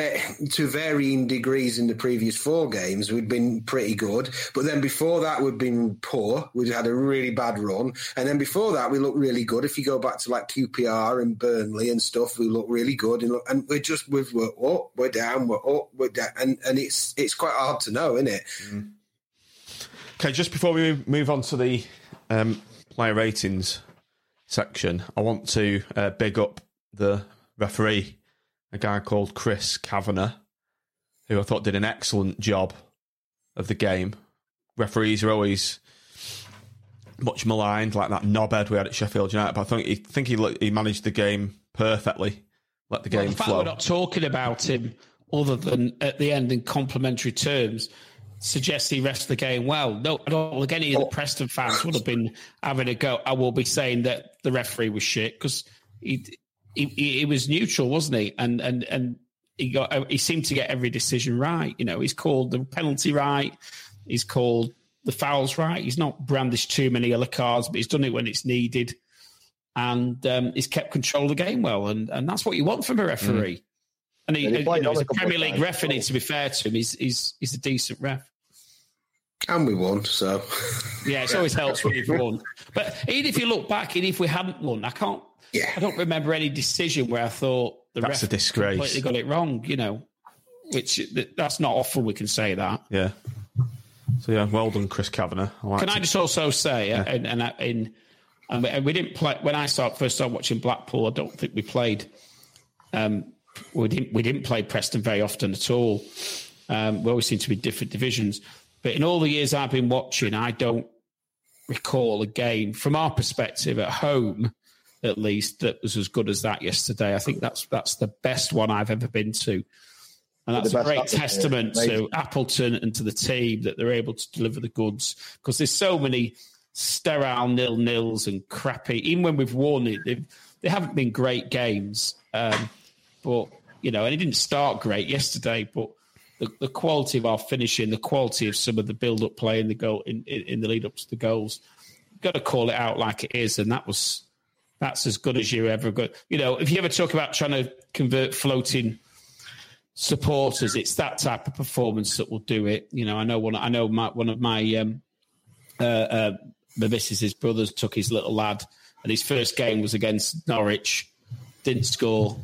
H: to varying degrees in the previous four games, we'd been pretty good. But then before that, we'd been poor. We'd had a really bad run, and then before that, we looked really good. If you go back to like QPR and Burnley and stuff, we look really good. And, and we're just we're, we're up, we're down, we're up, we're down, and and it's it's quite hard to know, isn't it?
E: Mm. Okay, just before we move on to the um, player ratings section, I want to uh, big up the referee a guy called Chris Kavanagh, who I thought did an excellent job of the game. Referees are always much maligned, like that knobhead we had at Sheffield United. But I think he think he he managed the game perfectly. Let the game
F: well, the fact
E: flow.
F: We're not talking about him other than at the end in complimentary terms. Suggests he rested the game well. No, I don't think any of the oh. Preston fans would have been having a go. I will be saying that the referee was shit because he he, he, was neutral, wasn't he? And and and he got he seemed to get every decision right. You know, he's called the penalty right. He's called the fouls right. He's not brandished too many yellow cards, but he's done it when it's needed, and um, he's kept control of the game well. And and that's what you want from a referee. Mm. And he, he you know, he's a Premier League ref, and to be fair to him, he's he's he's a decent ref.
H: And we won, so
F: yeah, it always helps when you've won. But even if you look back, even if we hadn't won, I can't
H: yeah.
F: I don't remember any decision where I thought the
E: that's
F: ref
E: a disgrace.
F: completely got it wrong. You know, which that's not often we can say that.
E: Yeah. So yeah, well done, Chris Kavanagh. I
F: can I just also say, yeah. and, and in and we didn't play when I start first started watching Blackpool. I don't think we played. Um, we didn't we didn't play Preston very often at all. Um, we always seem to be different divisions. But in all the years I've been watching, I don't recall a game from our perspective at home at least that was as good as that yesterday. I think that's that's the best one I've ever been to. And that's a great testament to Appleton and to the team that they're able to deliver the goods because there's so many sterile nil nils and crappy. Even when we've won it, they haven't been great games. Um, but you know, and it didn't start great yesterday. But the, the quality of our finishing, the quality of some of the build up play in the goal in, in, in the lead up to the goals. You've Got to call it out like it is, and that was that's as good as you ever got. You know, if you ever talk about trying to convert floating supporters, it's that type of performance that will do it. You know, I know one. I know my, one of my um, uh, uh, my missus's brothers took his little lad, and his first game was against Norwich, didn't score.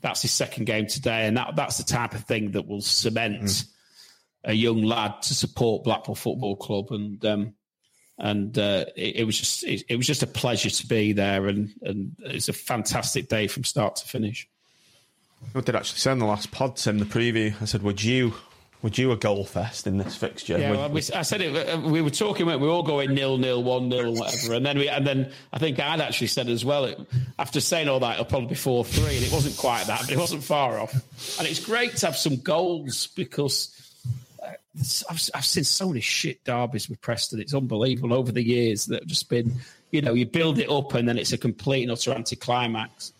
F: That's his second game today, and that that's the type of thing that will cement mm. a young lad to support Blackpool Football Club, and um, and uh, it, it, was just it, it, was just a pleasure to be there, and and it's a fantastic day from start to finish.
E: I did actually say in the last pod, Tim, the preview. I said, "Would you would you a goal fest in this fixture?
F: Yeah, well, we, I said it. Uh, we were talking. We were all going nil nil, one nil, whatever. And then we, and then I think I'd actually said as well. It, after saying all that, it'll probably be four three, and it wasn't quite that, but it wasn't far off. And it's great to have some goals because uh, I've, I've seen so many shit derbies with Preston. It's unbelievable over the years that have just been. You know, you build it up, and then it's a complete and utter anticlimax.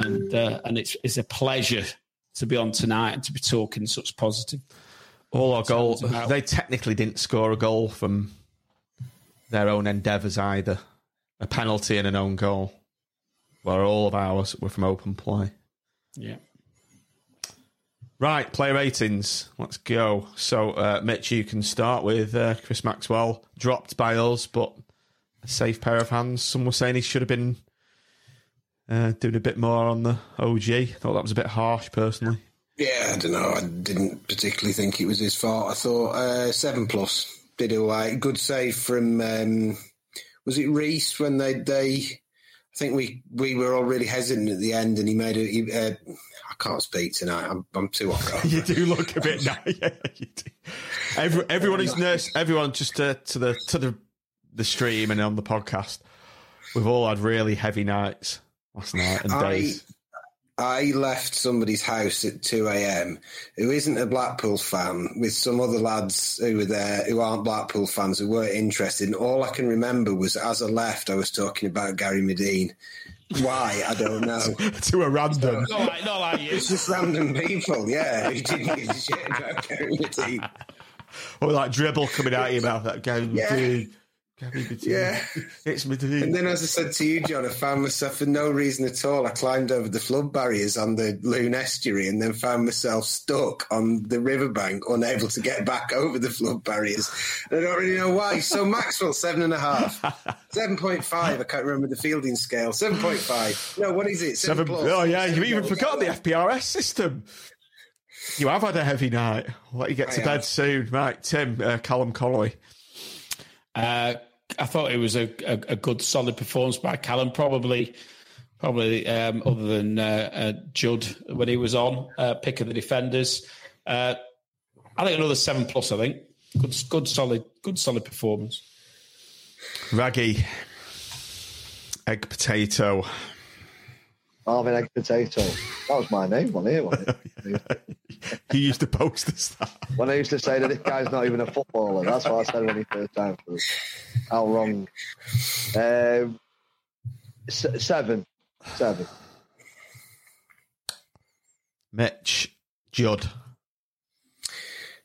F: And uh, and it's it's a pleasure to be on tonight and to be talking such positive
E: all our goals. They technically didn't score a goal from their own endeavours either. A penalty and an own goal. Where all of ours were from open play.
F: Yeah.
E: Right, player ratings. Let's go. So, uh, Mitch, you can start with uh, Chris Maxwell. Dropped by us, but a safe pair of hands. Some were saying he should have been uh, doing a bit more on the OG. Thought that was a bit harsh, personally.
H: Yeah, I don't know. I didn't particularly think it was his fault. I thought uh, seven plus did all right. Good save from um, was it Reese when they they. I think we we were all really hesitant at the end, and he made a. He, uh, I can't speak tonight. I'm I'm too hot.
E: you do look a bit now. Yeah, you do. Every, everyone is nurse. Everyone just to, to the to the the stream and on the podcast. We've all had really heavy nights last night and days. I,
H: I left somebody's house at 2 a.m. who isn't a Blackpool fan with some other lads who were there who aren't Blackpool fans who weren't interested. And all I can remember was as I left, I was talking about Gary Madine. Why? I don't know.
E: to a random.
F: Not like, not like you.
H: It's just random people, yeah, who didn't give a shit about Gary Madine.
E: Or like dribble coming out of your mouth, that Gary yeah. Madine.
H: Yeah.
E: It's
H: And then, as I said to you, John, I found myself for no reason at all. I climbed over the flood barriers on the Lune estuary and then found myself stuck on the riverbank, unable to get back over the flood barriers. And I don't really know why. So, Maxwell, seven and a half. 7.5. I can't remember the fielding scale. 7.5. No, what is it?
E: Seven, seven Oh, yeah. You even forgot the FPRS system. You have had a heavy night. I'll let you get to I bed have. soon. Right, Tim, uh, Callum Connolly.
F: Uh, I thought it was a, a, a good, solid performance by Callum. Probably, probably um, other than uh, uh, Judd when he was on, uh, pick of the defenders. Uh, I think another seven plus. I think good, good, solid, good, solid performance.
E: Raggy, egg potato.
G: Marvin Egg Potato. That was my name on here, wasn't it?
E: he used to post this that.
G: When I used to say that this guy's not even a footballer, that's what I said when he first time for us. How wrong. Um, seven. Seven.
E: Mitch, Judd.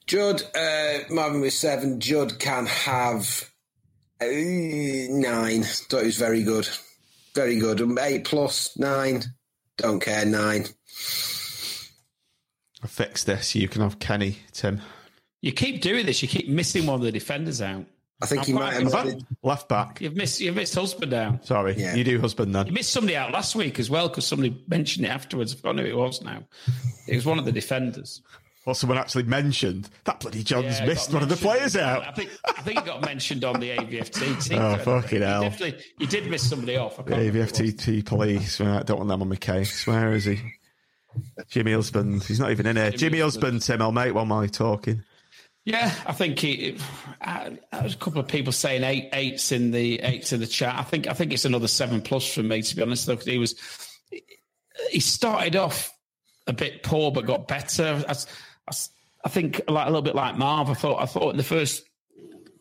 H: Judd, uh, Marvin was seven. Judd can have uh, nine. Thought he was very good. Very good. Um, eight plus nine. Don't care. Nine.
E: I fixed this. You can have Kenny, Tim.
F: You keep doing this. You keep missing one of the defenders out.
H: I think he might have
E: left back.
F: You've missed. You've missed husband down.
E: Sorry, yeah. you do husband then.
F: You missed somebody out last week as well because somebody mentioned it afterwards. I forgot who it was now. It was one of the defenders.
E: Well, someone actually mentioned that bloody John's yeah, missed one of the players out.
F: I think I think it got mentioned on the AVFT team.
E: oh fucking hell!
F: Definitely, you did miss somebody off.
E: The AVFT police. I don't want them on my case. Where is he? Jimmy Husband. He's not even in here. Jimmy, Jimmy Husband, Tim. I'll make one while you're talking.
F: Yeah, I think he. Uh, there's a couple of people saying eight eights in the eights in the chat. I think I think it's another seven plus for me to be honest. Though he was he started off a bit poor but got better. I, I think like a little bit like Marv. I thought I thought in the first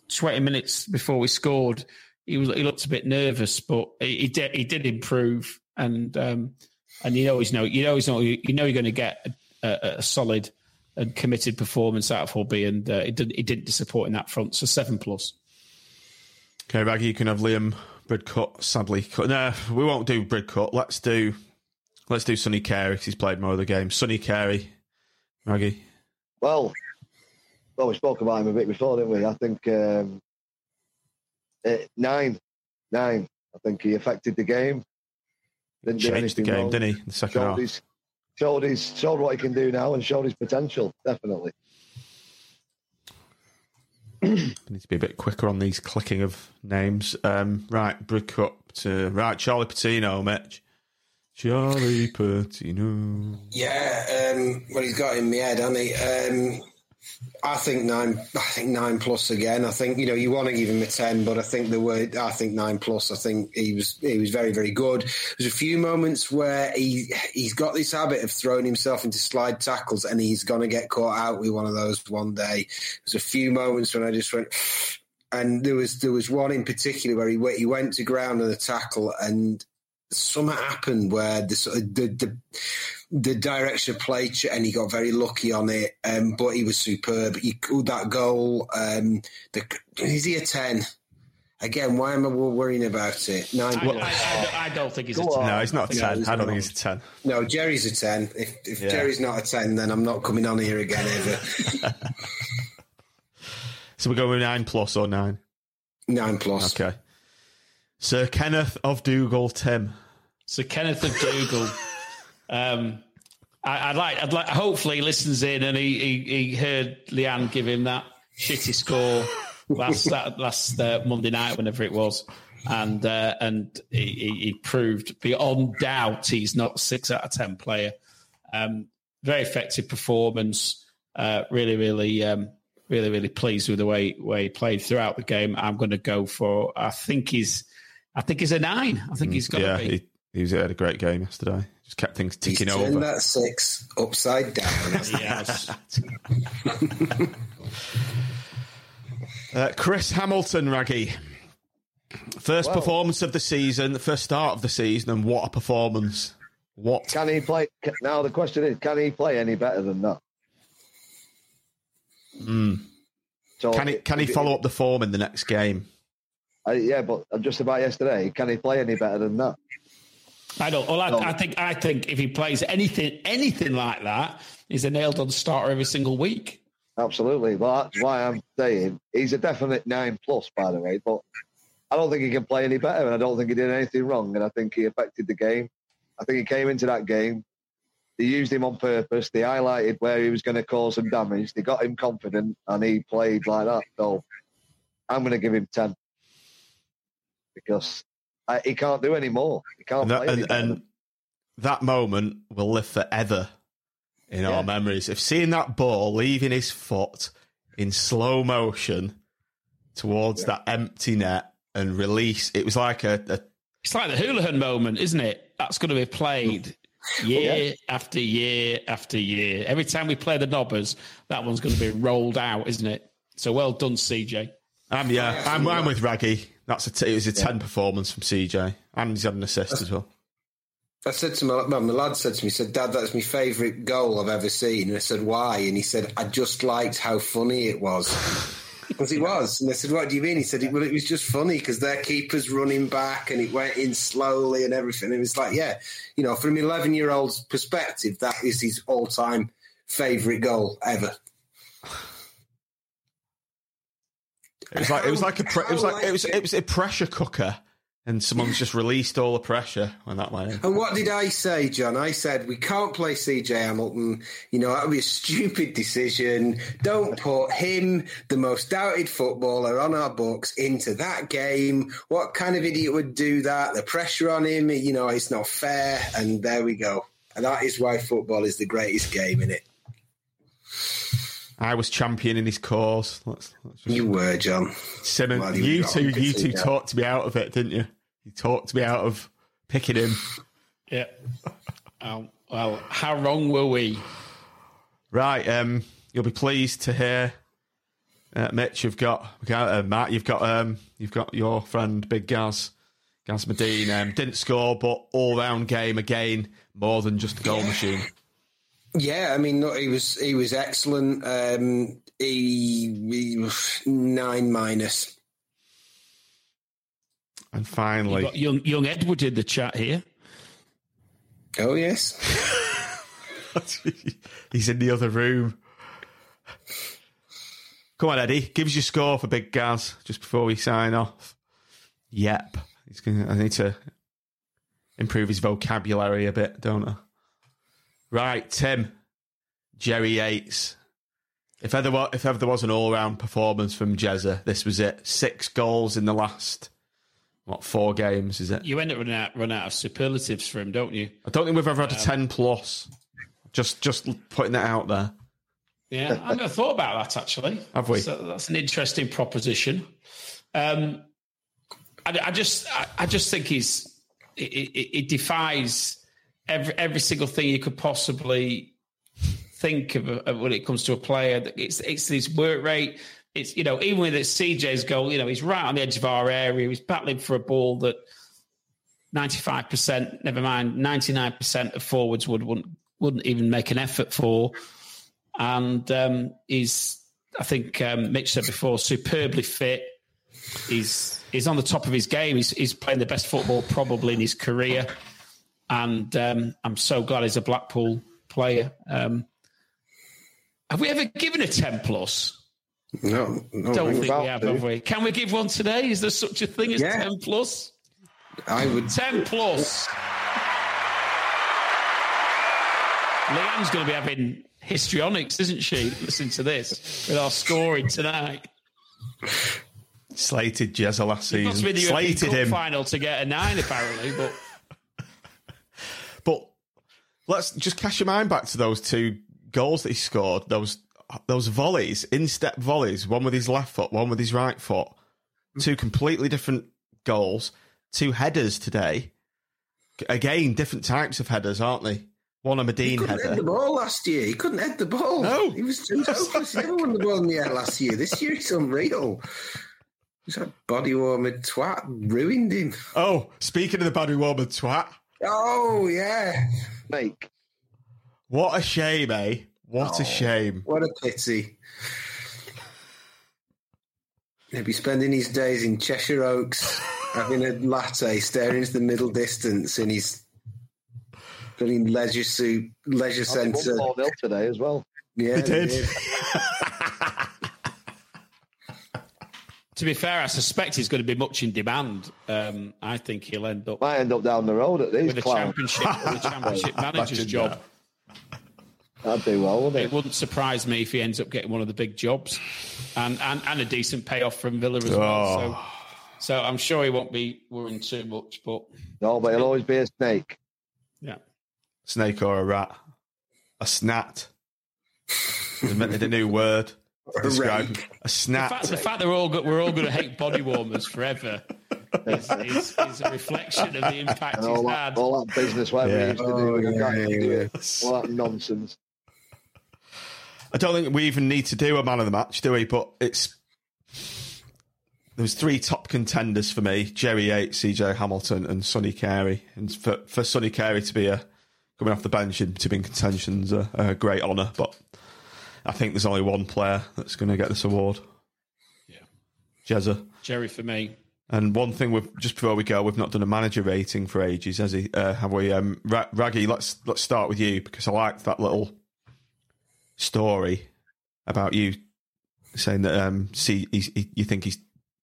F: twenty minutes before we scored, he was he looked a bit nervous, but he, he did he did improve, and um, and you always know you always know you know you're going to get a, a, solid and committed performance out of Hobby, and uh, it didn't it didn't disappoint in that front. So seven plus.
E: Okay, Raggy, you can have Liam Bridcut. Sadly, no, we won't do Bridcut. Let's do let's do Sonny Carey because he's played more of the game. Sonny Carey, Raggy.
G: Well, well, we spoke about him a bit before, didn't we? I think um, uh, nine, nine. I think he affected the game.
E: Didn't Changed the game, wrong. didn't he? The second showed
G: half. His, showed his showed what he can do now and showed his potential. Definitely.
E: I need to be a bit quicker on these clicking of names. Um, right, brick up to right. Charlie Patino, Mitch. Charlie Patino.
H: Yeah, um, well, he's got in my head, hasn't he? Um, I think nine. I think nine plus again. I think you know you want to give him a ten, but I think the word. I think nine plus. I think he was he was very very good. There's a few moments where he he's got this habit of throwing himself into slide tackles, and he's going to get caught out with one of those one day. There's a few moments when I just went. And there was there was one in particular where he went, he went to ground on a tackle, and something happened where the the, the the direction of play, and he got very lucky on it. Um, but he was superb. He called that goal. Um, the, is he a ten? Again, why am I worrying about it?
F: Nine. I, I, I, don't think he's a 10.
E: No, he's not a 10. No, I don't think he's a 10.
H: No, Jerry's a 10. If, if yeah. Jerry's not a 10, then I'm not coming on here again ever.
E: so we're going with 9 plus or 9?
H: 9 plus.
E: Okay. Sir Kenneth of Dougall, Tim.
F: Sir Kenneth of. Um, I, would like, I'd like. Hopefully, he listens in and he, he, he heard Leanne give him that shitty score last that, last uh, Monday night, whenever it was, and uh, and he, he, proved beyond doubt he's not six out of ten player. Um, very effective performance. Uh, really, really, um, really, really pleased with the way way he played throughout the game. I'm going to go for. I think he's. I think he's a nine. I think mm, he's got
E: yeah,
F: to be.
E: He, he had a great game yesterday. Just kept things ticking
H: He's
E: over.
H: that six upside down.
F: yes.
E: uh, Chris Hamilton, Raggy. First well, performance of the season, the first start of the season, and what a performance! What
G: can he play? Now the question is, can he play any better than that?
E: Mm. So can he can he follow up the form in the next game?
G: Uh, yeah, but just about yesterday, can he play any better than that?
F: I don't. Well, I, I, think I think if he plays anything anything like that, he's a nailed on starter every single week.
G: Absolutely. Well, that's why I'm saying he's a definite nine plus, by the way. But I don't think he can play any better, and I don't think he did anything wrong. And I think he affected the game. I think he came into that game. They used him on purpose. They highlighted where he was going to cause some damage. They got him confident, and he played like that. So I'm going to give him ten because uh, he can't do any more. He can't
E: and,
G: and,
E: and that moment will live forever in yeah. our memories. If seeing that ball leaving his foot in slow motion towards yeah. that empty net and release, it was like a, a.
F: It's like the Hoolahan moment, isn't it? That's going to be played year yeah. after year after year. Every time we play the Nobbers, that one's going to be rolled out, isn't it? So well done, CJ.
E: Um, yeah, I'm, I'm with Raggy. That's a t- it was a ten performance from CJ, and he's had an assist as well.
H: I said to my, my lad said to me, he said, Dad, that's my favourite goal I've ever seen. And I said, why? And he said, I just liked how funny it was. Because it was. And I said, what do you mean? He said, well, it was just funny because their keeper's running back and it went in slowly and everything. And it was like, yeah, you know, from an 11 year old's perspective, that is his all time favourite goal ever.
E: It was like it was like a pre- it was oh like it was it was a pressure cooker, and someone's just released all the pressure when that went.
H: And what did I say, John? I said we can't play CJ Hamilton. You know that would be a stupid decision. Don't put him, the most doubted footballer on our books, into that game. What kind of idiot would do that? The pressure on him, you know, it's not fair. And there we go. And that is why football is the greatest game in it.
E: I was championing his cause. Let's, let's
H: just... You were, John.
E: Simon, well, you two, you two talked me out of it, didn't you? You talked me out of picking him.
F: Yeah. um, well, how wrong were we?
E: Right. Um, you'll be pleased to hear, uh, Mitch. You've got, uh, Matt. You've got, um, you've got your friend Big Gaz, Gaz Madine. Um, didn't score, but all round game again, more than just a goal machine.
H: Yeah, I mean, no, he was he was excellent. Um, he, he nine minus.
E: And finally,
F: young young Edward in the chat here.
H: Oh yes,
E: he's in the other room. Come on, Eddie, give us your score for Big Gaz just before we sign off. Yep, he's gonna. I need to improve his vocabulary a bit, don't I? Right, Tim, Jerry Yates. If ever, if ever there was an all-round performance from Jezza, this was it. Six goals in the last what four games is it?
F: You end up running out, run out of superlatives for him, don't you?
E: I don't think we've ever had a um, ten plus. Just just putting that out there.
F: Yeah, I never thought about that actually.
E: Have we?
F: So that's an interesting proposition. Um, I, I just I, I, just think he's it, it, it, defies every every single thing you could possibly think of, of when it comes to a player. It's it's his work rate it's you know even with CJ's goal, you know he's right on the edge of our area. He's battling for a ball that ninety five percent, never mind ninety nine percent of forwards would wouldn't wouldn't even make an effort for. And um, he's, I think um, Mitch said before, superbly fit. He's he's on the top of his game. He's he's playing the best football probably in his career, and um, I'm so glad he's a Blackpool player. Um, have we ever given a ten plus?
H: No, no
F: don't think we have, have we? Can we give one today? Is there such a thing as yeah. 10 plus?
H: I would.
F: 10 plus. Leanne's going to be having histrionics, isn't she? Listen to this with our scoring tonight.
E: Slated Jezza last season.
F: Must be the
E: Slated him.
F: final to get a nine, apparently. But
E: but let's just cast your mind back to those two goals that he scored. Those those volleys, instep volleys, one with his left foot, one with his right foot, mm-hmm. two completely different goals, two headers today. Again, different types of headers, aren't they? One a Madine he
H: couldn't
E: header.
H: Head the ball last year. He couldn't head the ball.
E: No,
H: he was, too hopeless. He never won the ball in the air last year. This year it's unreal. He's that body warmer twat ruined him.
E: Oh, speaking of the body warmer twat.
H: Oh yeah,
G: mate.
E: What a shame, eh? What oh, a shame.
H: What a pity. He'll be spending his days in Cheshire Oaks having a latte, staring into the middle distance in his in leisure suit, leisure centre.
G: today as well.
H: Yeah,
E: he did. did.
F: to be fair, I suspect he's going to be much in demand. Um, I think he'll end up
G: might end up down the road at these
F: with a championship, with a championship manager's job. That.
G: That'd do well, wouldn't it?
F: It wouldn't surprise me if he ends up getting one of the big jobs, and and, and a decent payoff from Villa as oh. well. So, so I'm sure he won't be worrying too much. But
G: no, but he'll always be a snake.
F: Yeah,
E: snake or a rat, a snat. Invented a new word. Describe a snat.
F: The fact, the fact that we're all we're all going to hate body warmers forever is, is, is, a reflection of the impact
G: and all
F: he's
G: that,
F: had.
G: All that business whatever yeah. he used to do, oh, yeah, yeah, all that nonsense.
E: I don't think we even need to do a man of the match, do we? But it's there's three top contenders for me: Jerry Yates, CJ Hamilton, and Sonny Carey. And for for Sonny Carey to be a coming off the bench and to be in contention's a, a great honour. But I think there's only one player that's going to get this award.
F: Yeah,
E: Jezza.
F: Jerry for me.
E: And one thing we've just before we go, we've not done a manager rating for ages, has he? Uh, have we? Um, Raggy, let's let's start with you because I liked that little story about you saying that um, C, he, you think he's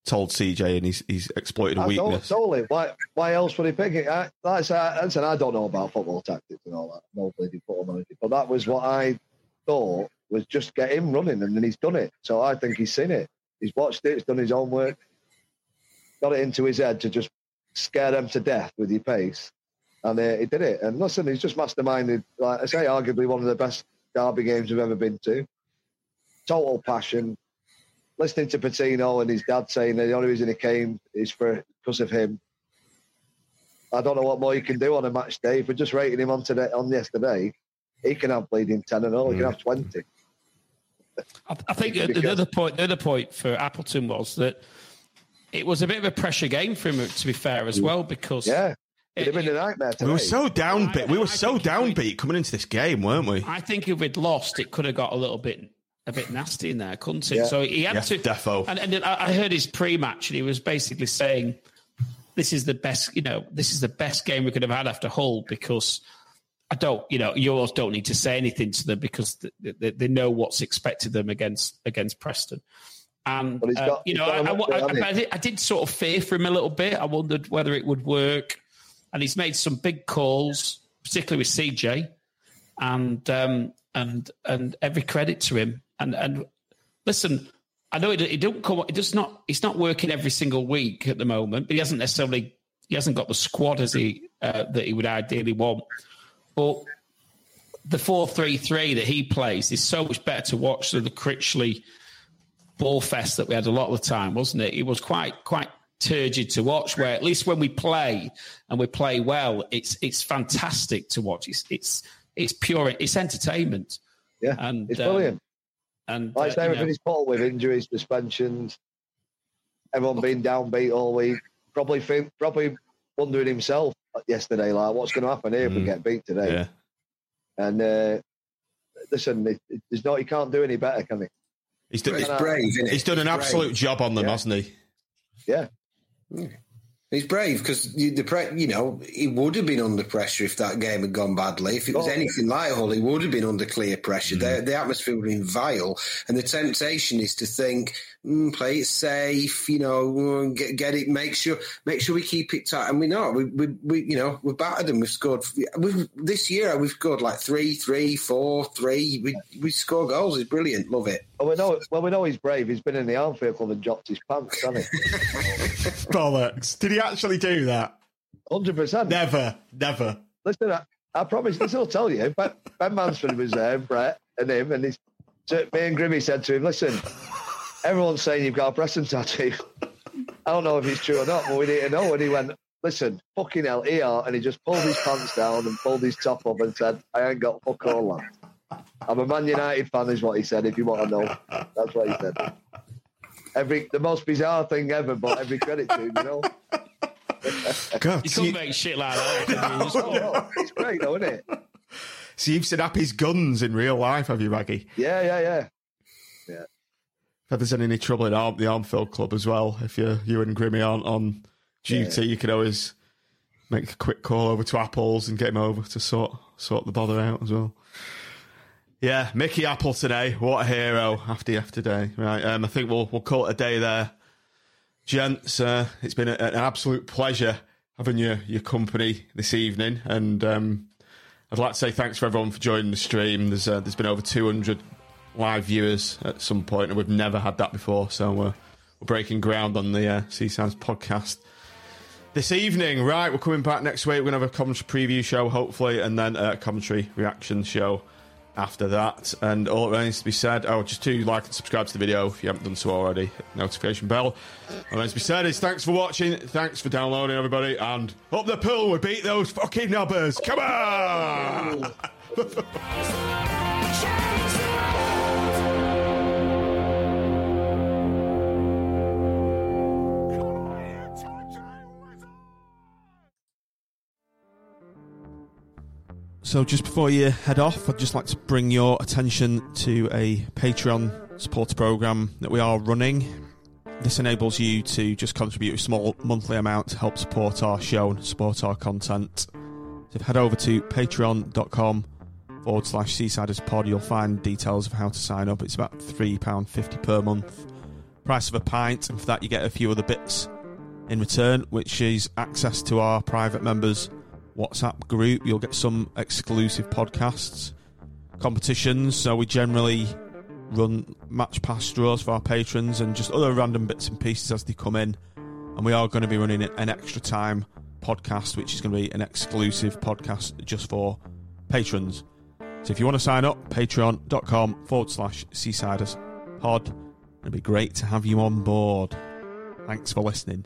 E: told CJ and he's he's exploited a weakness.
G: Totally. Why why else would he pick it? I, that's I, I don't know about football tactics and all that. No bleeding football manager, but that was what I thought was just get him running, and then he's done it. So I think he's seen it. He's watched it. He's done his own work. Got it into his head to just scare them to death with your pace, and uh, he did it. And listen, he's just masterminded. Like I say, arguably one of the best derby games we've ever been to. Total passion. Listening to Patino and his dad saying that the only reason he came is for because of him. I don't know what more you can do on a match day. If we're just rating him on today on yesterday, he can have bleeding ten and all. He can have twenty.
F: I, I think the other point, the other point for Appleton was that it was a bit of a pressure game for him. To be fair, as well, because
G: yeah. It'd have been a nightmare.
E: We were so downbeat. We were so downbeat coming into this game, weren't we?
F: I think if we'd lost, it could have got a little bit a bit nasty in there, couldn't it?
G: Yeah.
F: So he had
E: Yes,
F: to.
E: defo.
F: And, and I I heard his pre-match, and he was basically saying, "This is the best. You know, this is the best game we could have had after Hull because." I don't, you know, you almost don't need to say anything to them because they, they, they know what's expected of them against against Preston. And
G: he's
F: uh,
G: got-
F: you
G: he's
F: know, I, I- I did, I did sort of fear for him a little bit. I wondered whether it would work, and he's made some big calls, particularly with CJ, and um, and and every credit to him. And and listen, I know it, it don't come. It does not. It's not working every single week at the moment, but he hasn't necessarily. He hasn't got the squad as he uh, that he would ideally want. But the four three three that he plays is so much better to watch than the Critchley ball fest that we had a lot of the time, wasn't it? It was quite quite turgid to watch. Where at least when we play and we play well, it's it's fantastic to watch. It's it's it's pure. It's entertainment.
G: Yeah,
F: and
G: it's
F: um,
G: brilliant.
F: And
G: Like
F: uh, you
G: everything
F: know,
G: up with injuries, suspensions, everyone being downbeat all week. Probably think, probably wondering himself yesterday, like what's going to happen here if we
E: Mm.
G: get beat today.
E: Yeah.
G: And uh, listen, it, it, there's not, he can't do any better, can he?
E: He's done,
H: It's
G: Can I-
H: brave, isn't it?
E: he's done an
H: It's
E: absolute
H: brave.
E: job on them,
G: Yeah.
E: hasn't he?
G: Yeah,
H: He's brave because the pre- you know he would have been under pressure if that game had gone badly. If it was
G: Oh.
H: anything like Hull, he would have been under clear pressure. The, the atmosphere would have been vile, and the temptation is to think, mm, Mm, play it safe, you know, mm, get, get it, make sure, make sure we keep it tight. And we know we, we, we you know, we've battered them. We've scored. We've, this year we've scored like three, three, four, three. We we score goals. It's brilliant. Love it.
G: well we know. Well, we know he's brave. He's been in the Armfield Club and dropped his pants, hasn't he?
E: Bollocks. Did he actually do that?
G: Hundred percent.
E: Never, never.
G: Listen, I, I promise. This will tell you. Ben, ben Mansford was there, and Brett, and him, and he's. So me and Grimmy said to him, "Listen, everyone's saying you've got a Preston tattoo. I don't know if it's true or not, but we need to know." And he went, "Listen, fucking hell, here," and he just pulled his pants down and pulled his top up and said, "I ain't got fuck all that." I'm a Man United fan, is what he said. If you want to know, that's what he said. Every the most bizarre thing ever, but every credit to him, you know.
E: God,
F: you
E: so,
F: couldn't
E: you,
F: make shit like that. can you? It's-
G: Oh, it's great, though, isn't it?
E: so you've set up his guns in real life, have you, Maggie?
G: Yeah, yeah, yeah.
E: If there's any trouble in Arm, the Armfield Club as well, if you you and Grimmy aren't on duty, you can always make a quick call over to Apples and get him over to sort sort the bother out as well. Yeah, Mickey Apple today. What a hero after after day. Right, um, I think we'll we'll call it a day there, gents. Uh, it's been a, an absolute pleasure having your your company this evening, and um, I'd like to say thanks for everyone for joining the stream. There's uh, there's been over 200 live viewers at some point, and we've never had that before. So we're we're breaking ground on the uh, Sounds podcast this evening. Right, we're coming back next week. We're gonna have a commentary preview show, hopefully, and then a commentary reaction show after that. And all that remains to be said, oh, just to like and subscribe to the video if you haven't done so already. Notification bell. All that remains to be said is thanks for watching, thanks for downloading, everybody, and up the pool. We beat those fucking nubbers. Come on. So, just before you head off, I'd just like to bring your attention to a Patreon supporter program that we are running. This enables you to just contribute a small monthly amount to help support our show and support our content. So, head over to patreon.com forward slash seasiders pod, you'll find details of how to sign up. It's about £3.50 per month. Price of a pint, and for that, you get a few other bits in return, which is access to our private members WhatsApp group. You'll get some exclusive podcasts, competitions. So we generally run match pass draws for our patrons and just other random bits and pieces as they come in. And we are going to be running an extra time podcast, which is going to be an exclusive podcast just for patrons. So if you want to sign up, patreon.com forward slash seasiders pod. It'd be great to have you on board. Thanks for listening.